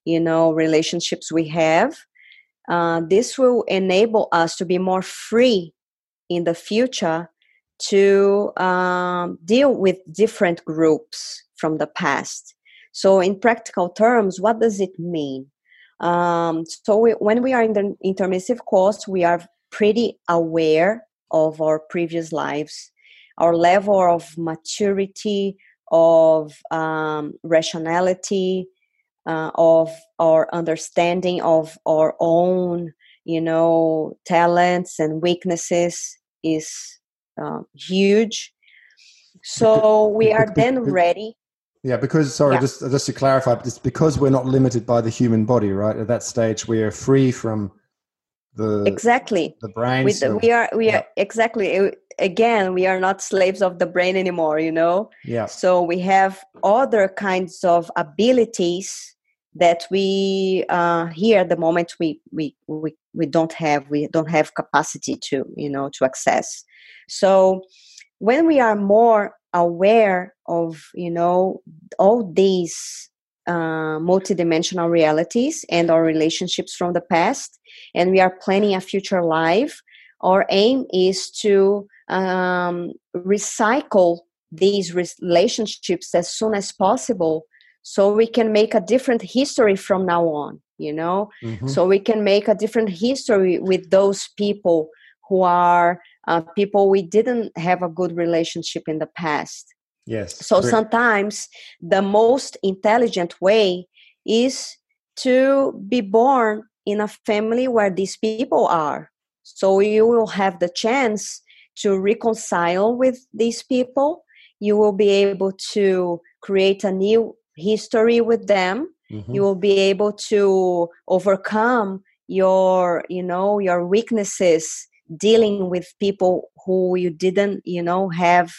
you know, relationships we have, uh, this will enable us to be more free in the future to um, deal with different groups from the past so, in practical terms, what does it mean? Um, so, we, when we are in the intermissive course, we are pretty aware of our previous lives, our level of maturity, of um, rationality, uh, of our understanding of our own, you know, talents and weaknesses is uh, huge. So we are then ready yeah, because sorry, yeah. just just to clarify, it's because we're not limited by the human body, right? At that stage, we are free from the exactly the brain. With so, we are we yeah. are exactly again we are not slaves of the brain anymore. You know. Yeah. So we have other kinds of abilities that we uh, here at the moment we, we we we don't have we don't have capacity to you know to access. So when we are more aware of you know all these uh, multidimensional realities and our relationships from the past and we are planning a future life our aim is to um, recycle these relationships as soon as possible so we can make a different history from now on you know mm-hmm. so we can make a different history with those people who are uh, people we didn't have a good relationship in the past. Yes. So great. sometimes the most intelligent way is to be born in a family where these people are. So you will have the chance to reconcile with these people. You will be able to create a new history with them. Mm-hmm. You will be able to overcome your, you know, your weaknesses dealing with people who you didn't you know have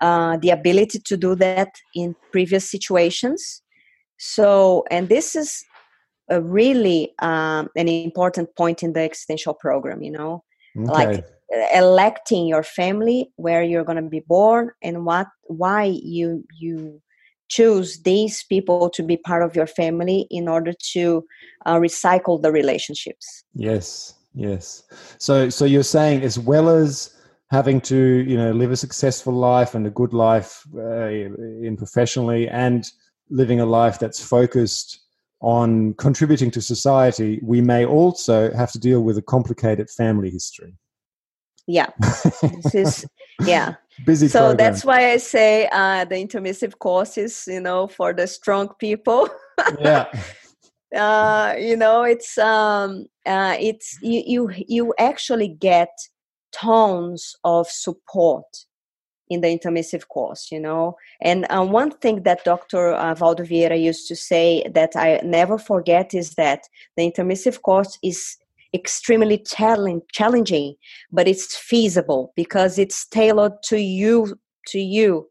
uh, the ability to do that in previous situations. So and this is a really um, an important point in the existential program you know? Okay. like electing your family where you're going to be born and what why you you choose these people to be part of your family in order to uh, recycle the relationships. Yes Yes. So so you're saying as well as having to you know live a successful life and a good life uh, in professionally and living a life that's focused on contributing to society, we may also have to deal with a complicated family history. Yeah, this is yeah *laughs* busy. So program. that's why I say uh, the intermissive course is you know for the strong people. yeah. *laughs* Uh, you know, it's um, uh, it's you you you actually get tons of support in the intermissive course, you know. And um, one thing that Dr. Uh, Waldo Vieira used to say that I never forget is that the intermissive course is extremely challenge, challenging, but it's feasible because it's tailored to you. To you,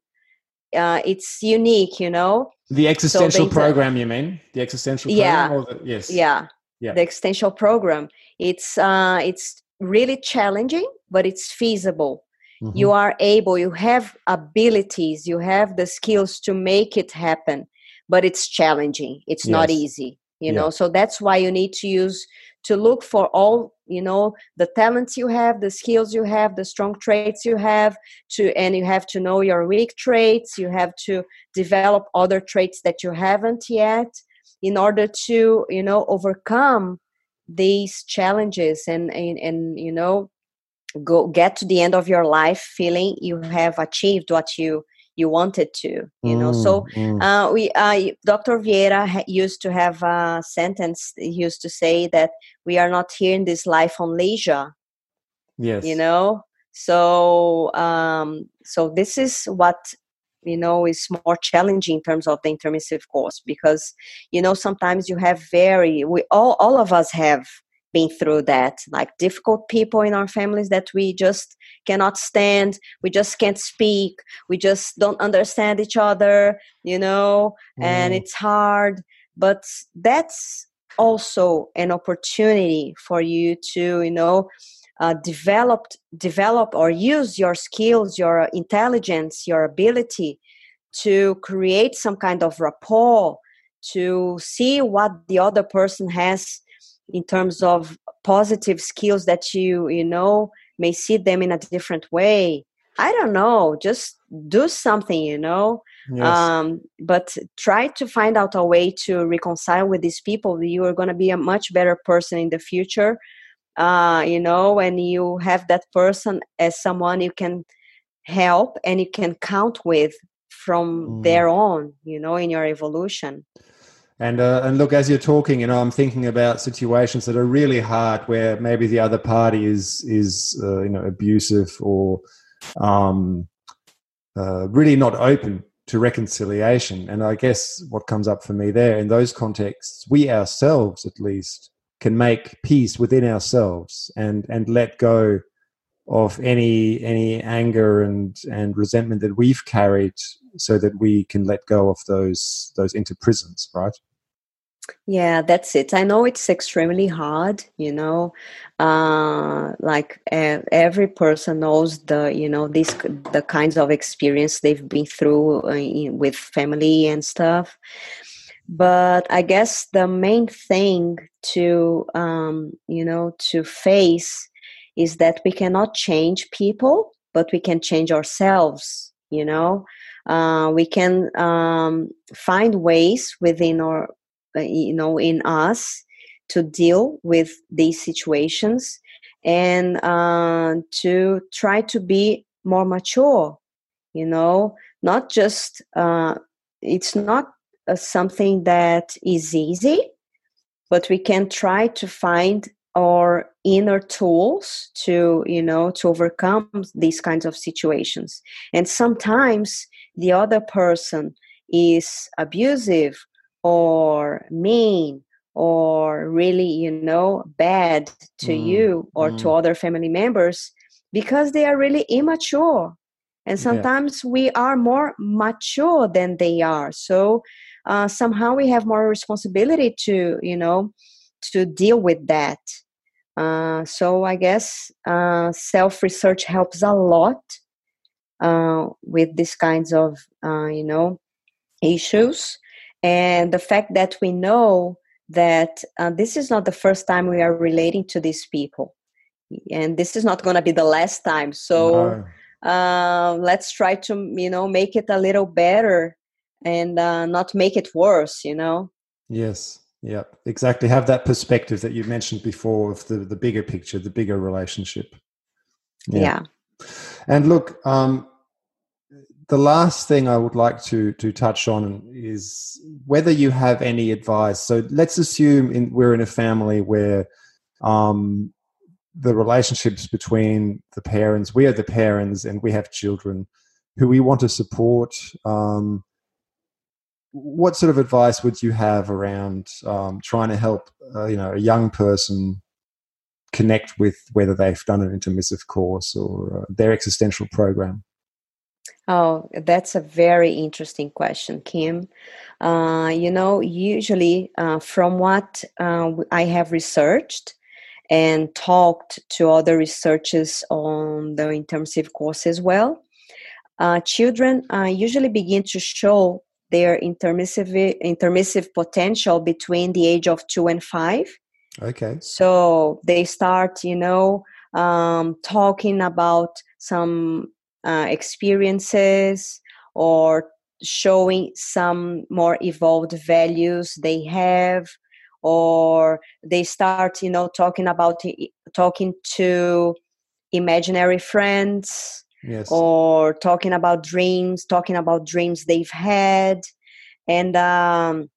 uh, it's unique, you know. The existential so program, you mean? The existential yeah, program? The, yes. Yeah. Yeah. The existential program. It's uh, it's really challenging, but it's feasible mm-hmm. you are able you have abilities you have the skills to make it happen but it's challenging it's yes. not easy you yeah. know so that's why you need to use to look for all you know the talents you have the skills you have the strong traits you have to and you have to know your weak traits. You have to develop other traits that you haven't yet in order to you know overcome these challenges and and, and you know go get to the end of your life feeling you have achieved what you you wanted to you know? So mm, mm. uh, we uh, dr vieira ha- used to have a sentence he used to say that we are not here in this life on leisure yes. you know? So um so this is what you know is more challenging in terms of the intermissive course because you know sometimes you have very we all all of us have been through that like difficult people in our families that we just cannot stand we just can't speak we just don't understand each other you know mm. and it's hard but that's also an opportunity for you to you know uh, develop develop or use your skills your intelligence your ability to create some kind of rapport to see what the other person has in terms of positive skills that you you know may see them in a different way i don't know just do something you know yes. um, but try to find out a way to reconcile with these people you are going to be a much better person in the future uh, you know when you have that person as someone you can help and you can count with from mm. there on you know in your evolution and uh, and look, as you're talking, you know, I'm thinking about situations that are really hard, where maybe the other party is is uh, you know abusive or um, uh, really not open to reconciliation. And I guess what comes up for me there in those contexts, we ourselves, at least, can make peace within ourselves and and let go of any any anger and and resentment that we've carried so that we can let go of those those inner prisons right yeah that's it. I know it's extremely hard you know uh like uh, every person knows the you know this the kinds of experience they've been through uh, in, with family and stuff. But i guess the main thing to um you know to face is that we cannot change people but we can change ourselves you know? Uh, we can um, find ways within our you know in us to deal with these situations and uh, to try to be more mature you know not just uh, it's not uh, something that is easy but we can try to find our inner tools to you know to overcome these kinds of situations. And sometimes the other person is abusive or mean or really you know bad to mm. you or mm. to other family members because they are really immature and sometimes yeah. we are more mature than they are so uh, somehow we have more responsibility to you know to deal with that uh, so i guess uh, self research helps a lot uh, with these kinds of uh, you know issues and the fact that we know that uh, this is not the first time we are relating to these people. And this is not going to be the last time. So no. uh, let's try to you know make it a little better and uh, not make it worse you know? Yes. Yeah exactly. Have that perspective that you mentioned before of the the bigger picture the bigger relationship. Yeah, yeah. and look um the last thing I would like to to touch on is whether you have any advice. So let's assume in, we're in a family where um, the relationships between the parents, we are the parents, and we have children who we want to support. Um, what sort of advice would you have around um, trying to help, uh, you know, a young person connect with whether they've done an intermissive course or uh, their existential program? Oh, that's a very interesting question, Kim. Uh, you know, usually uh, from what uh, I have researched and talked to other researchers on the intermissive course as well, uh, children uh, usually begin to show their intermissive intermissive potential between the age of two and five. Okay. So they start, you know, um, talking about some uh, experiences or showing some more evolved values they have or they start you know talking about talking to imaginary friends yes. or talking about dreams talking about dreams they've had and um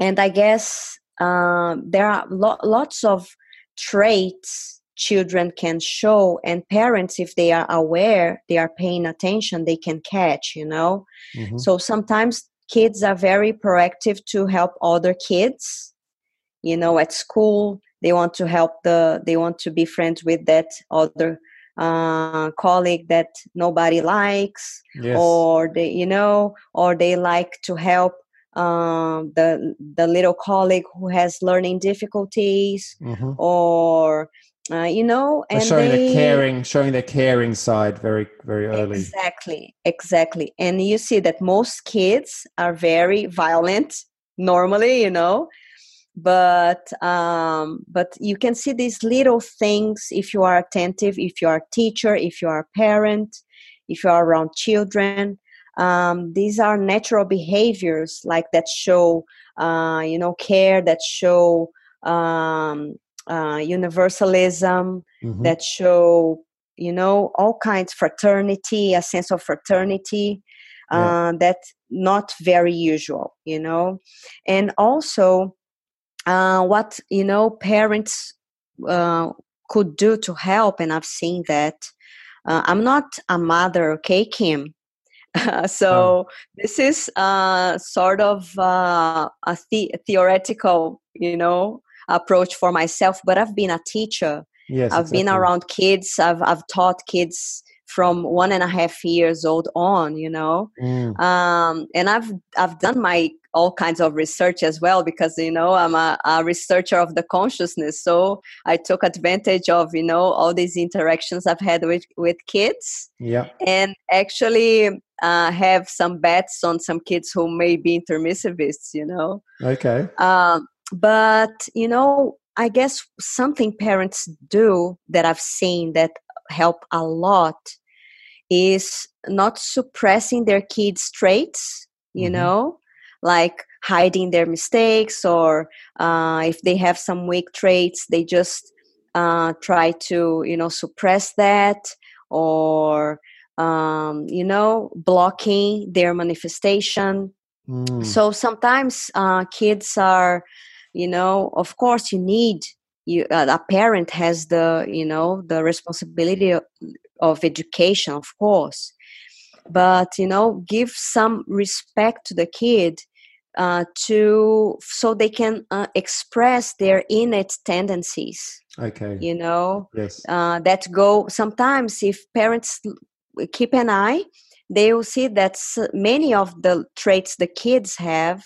and i guess um there are lo- lots of traits children can show and parents if they are aware they are paying attention they can catch you know mm-hmm. so sometimes kids are very proactive to help other kids you know at school they want to help the they want to be friends with that other uh, colleague that nobody likes yes. or they you know or they like to help um, the the little colleague who has learning difficulties mm-hmm. or uh, you know and showing they, the caring showing the caring side very very early. Exactly exactly. And you see that most kids are very violent normally you know? But um but you can see these little things if you are attentive if you are a teacher if you are a parent if you are around children. Um, these are natural behaviors like that show uh, you know care that show um, uh, universalism mm-hmm. that show you know all kinds fraternity a sense of fraternity yeah. uh, that's not very usual you know and also uh, what you know parents uh, could do to help and i've seen that uh, i'm not a mother okay kim *laughs* so oh. this is uh, sort of uh, a the- theoretical you know approach for myself but i've been a teacher. Yes, i've exactly. been around kids. I've, I've taught kids from one and a half years old on you know? Mm. um, and i've i've done my all kinds of research as well because you know i'm a, a, researcher of the consciousness. So i took advantage of you know all these interactions i've had with with kids. Yeah. And actually uh, have some bets on some kids who may be intermissivists you know? Okay. Um, but you know i guess something parents do that i've seen that help a lot is not suppressing their kids traits you mm-hmm. know like hiding their mistakes or uh, if they have some weak traits they just uh, try to you know suppress that or um, you know blocking their manifestation mm. so sometimes uh, kids are you know of course you need you uh, a parent has the you know the responsibility of, of education of course. But you know give some respect to the kid uh, to so they can uh, express their innate tendencies okay. you know? Yes. Uh, that go sometimes if parents keep an eye they will see that many of the traits the kids have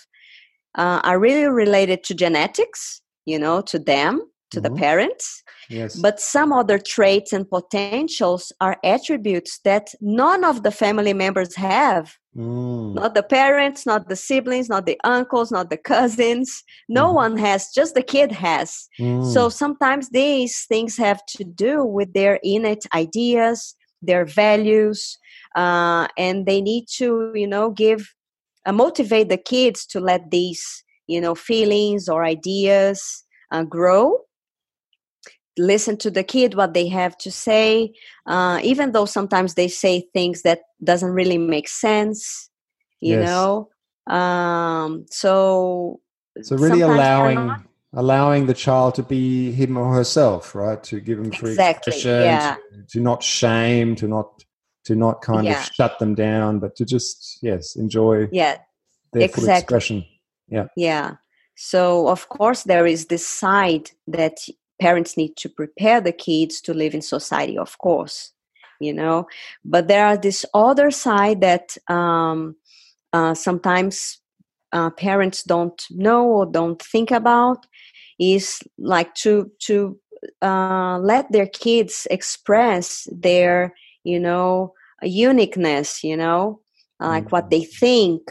uh, are really related to genetics, you know, to them, to mm-hmm. the parents. Yes. But some other traits and potentials are attributes that none of the family members have. Mm. Not the parents, not the siblings, not the uncles, not the cousins. No mm. one has, just the kid has. Mm. So sometimes these things have to do with their innate ideas, their values, uh, and they need to, you know, give uh, motivate the kids to let these you know feelings or ideas uh, grow listen to the kid what they have to say uh, even though sometimes they say things that doesn't really make sense you yes. know um, so so really allowing allowing the child to be him or herself right to give them free exactly, expression yeah. to, to, not shame to not to not kind yeah. of shut them down but to just yes enjoy yeah their exactly. full expression yeah yeah so of course there is this side that parents need to prepare the kids to live in society of course you know but there are this other side that um, uh, sometimes uh, parents don't know or don't think about is like to to uh, let their kids express their you know uniqueness you know? Like mm-hmm. what they think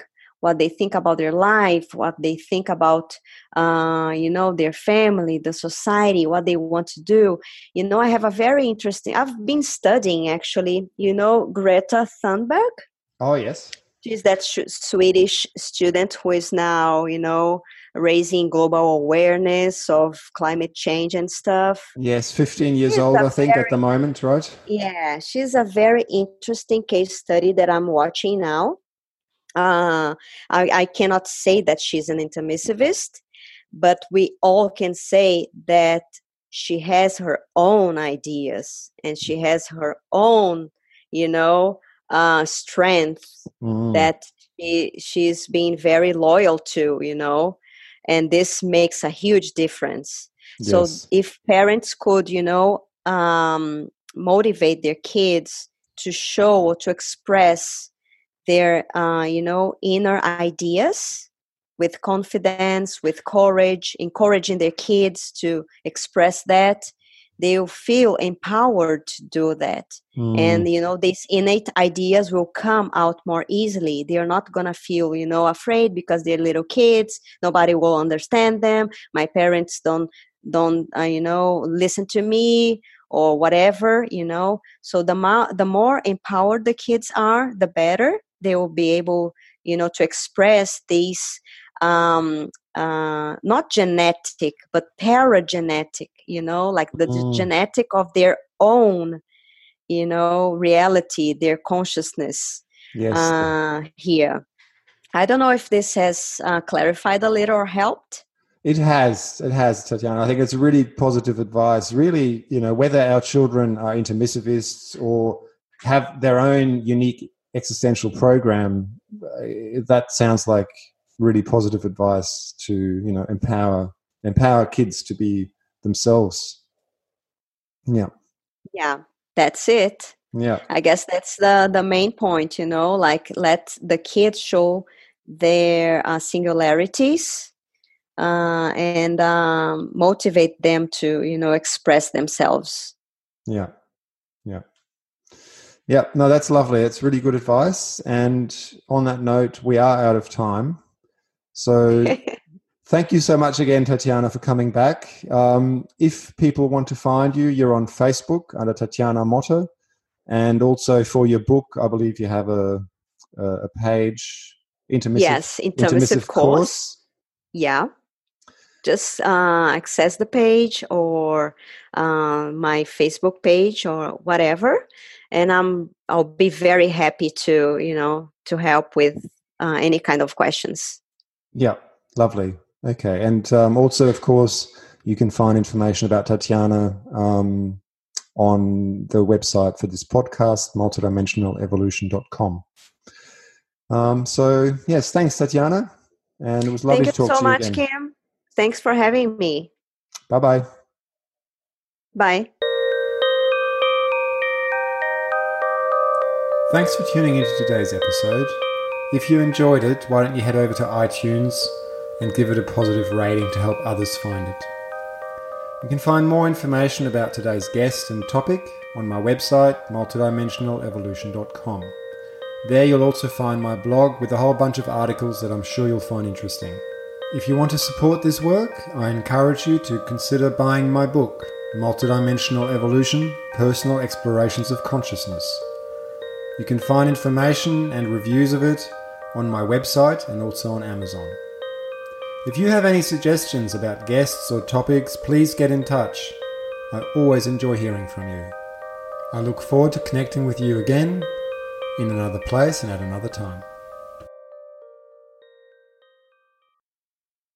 what they think about their life what they think about uh, you know their family the society what they want to do. You know i have a very interesting i've been studying actually you know greta thunberg? Oh yes. She's that sh- swedish student who is now you know raising global awareness of climate change and stuff. Yes 15 years she's old i think very, at the moment right? Yeah she's a very interesting case study that i'm watching now. Uh, I, I cannot say that she's an intermissivist, but we all can say that she has her own ideas and she has her own, you know, uh, strength mm. that she, she's being very loyal to, you know, and this makes a huge difference. Yes. So if parents could, you know, um, motivate their kids to show or to express their uh, you know inner ideas with confidence with courage encouraging their kids to express that they'll feel empowered to do that. Mm. and you know these innate ideas will come out more easily. They're not gonna feel you know afraid because they're little kids. Nobody will understand them. My parents don't don't uh, you know listen to me or whatever you know. So the mo- the more empowered the kids are the better they will be able you know to express these um, uh, not genetic but paragenetic you know like the, mm. genetic of their own you know reality their consciousness yes. uh, here i don't know if this has uh, clarified a little or helped it has it has tatiana i think it's really positive advice really you know whether our children are intermissivists or have their own unique existential program, uh, that sounds like really positive advice to you know empower empower kids to be themselves. Yeah. Yeah, that's it. Yeah. I guess that's the the main point. You know, like let the kids show their uh, singularities uh, and um, motivate them to you know express themselves. Yeah. Yeah. Yeah, no, that's lovely. It's really good advice. And on that note, we are out of time. So *laughs* thank you so much again, Tatiana, for coming back. Um, if people want to find you, you're on Facebook under Tatiana Motter. And also for your book, I believe you have a, a page, intermissive, yes, intermissive, intermissive course. course. Yeah just uh, access the page or uh, my Facebook page or whatever, and I'm I'll be very happy to you know to help with uh, any kind of questions. Yeah, lovely. Okay, and um, also of course you can find information about Tatiana um, on the website for this podcast, multidimensionalevolution.com. Um, so yes, thanks, Tatiana, and it was lovely Thank to talk so to you. Thank you so much, Kim. Thanks for having me. Bye-bye. Bye. Thanks for tuning into today's episode. If you enjoyed it, why don't you head over to iTunes and give it a positive rating to help others find it. You can find more information about today's guest and topic on my website, multidimensionalevolution.com. There you'll also find my blog with a whole bunch of articles that I'm sure you'll find interesting. If you want to support this work, I encourage you to consider buying my book, Multidimensional Evolution Personal Explorations of Consciousness. You can find information and reviews of it on my website and also on Amazon. If you have any suggestions about guests or topics, please get in touch. I always enjoy hearing from you. I look forward to connecting with you again in another place and at another time.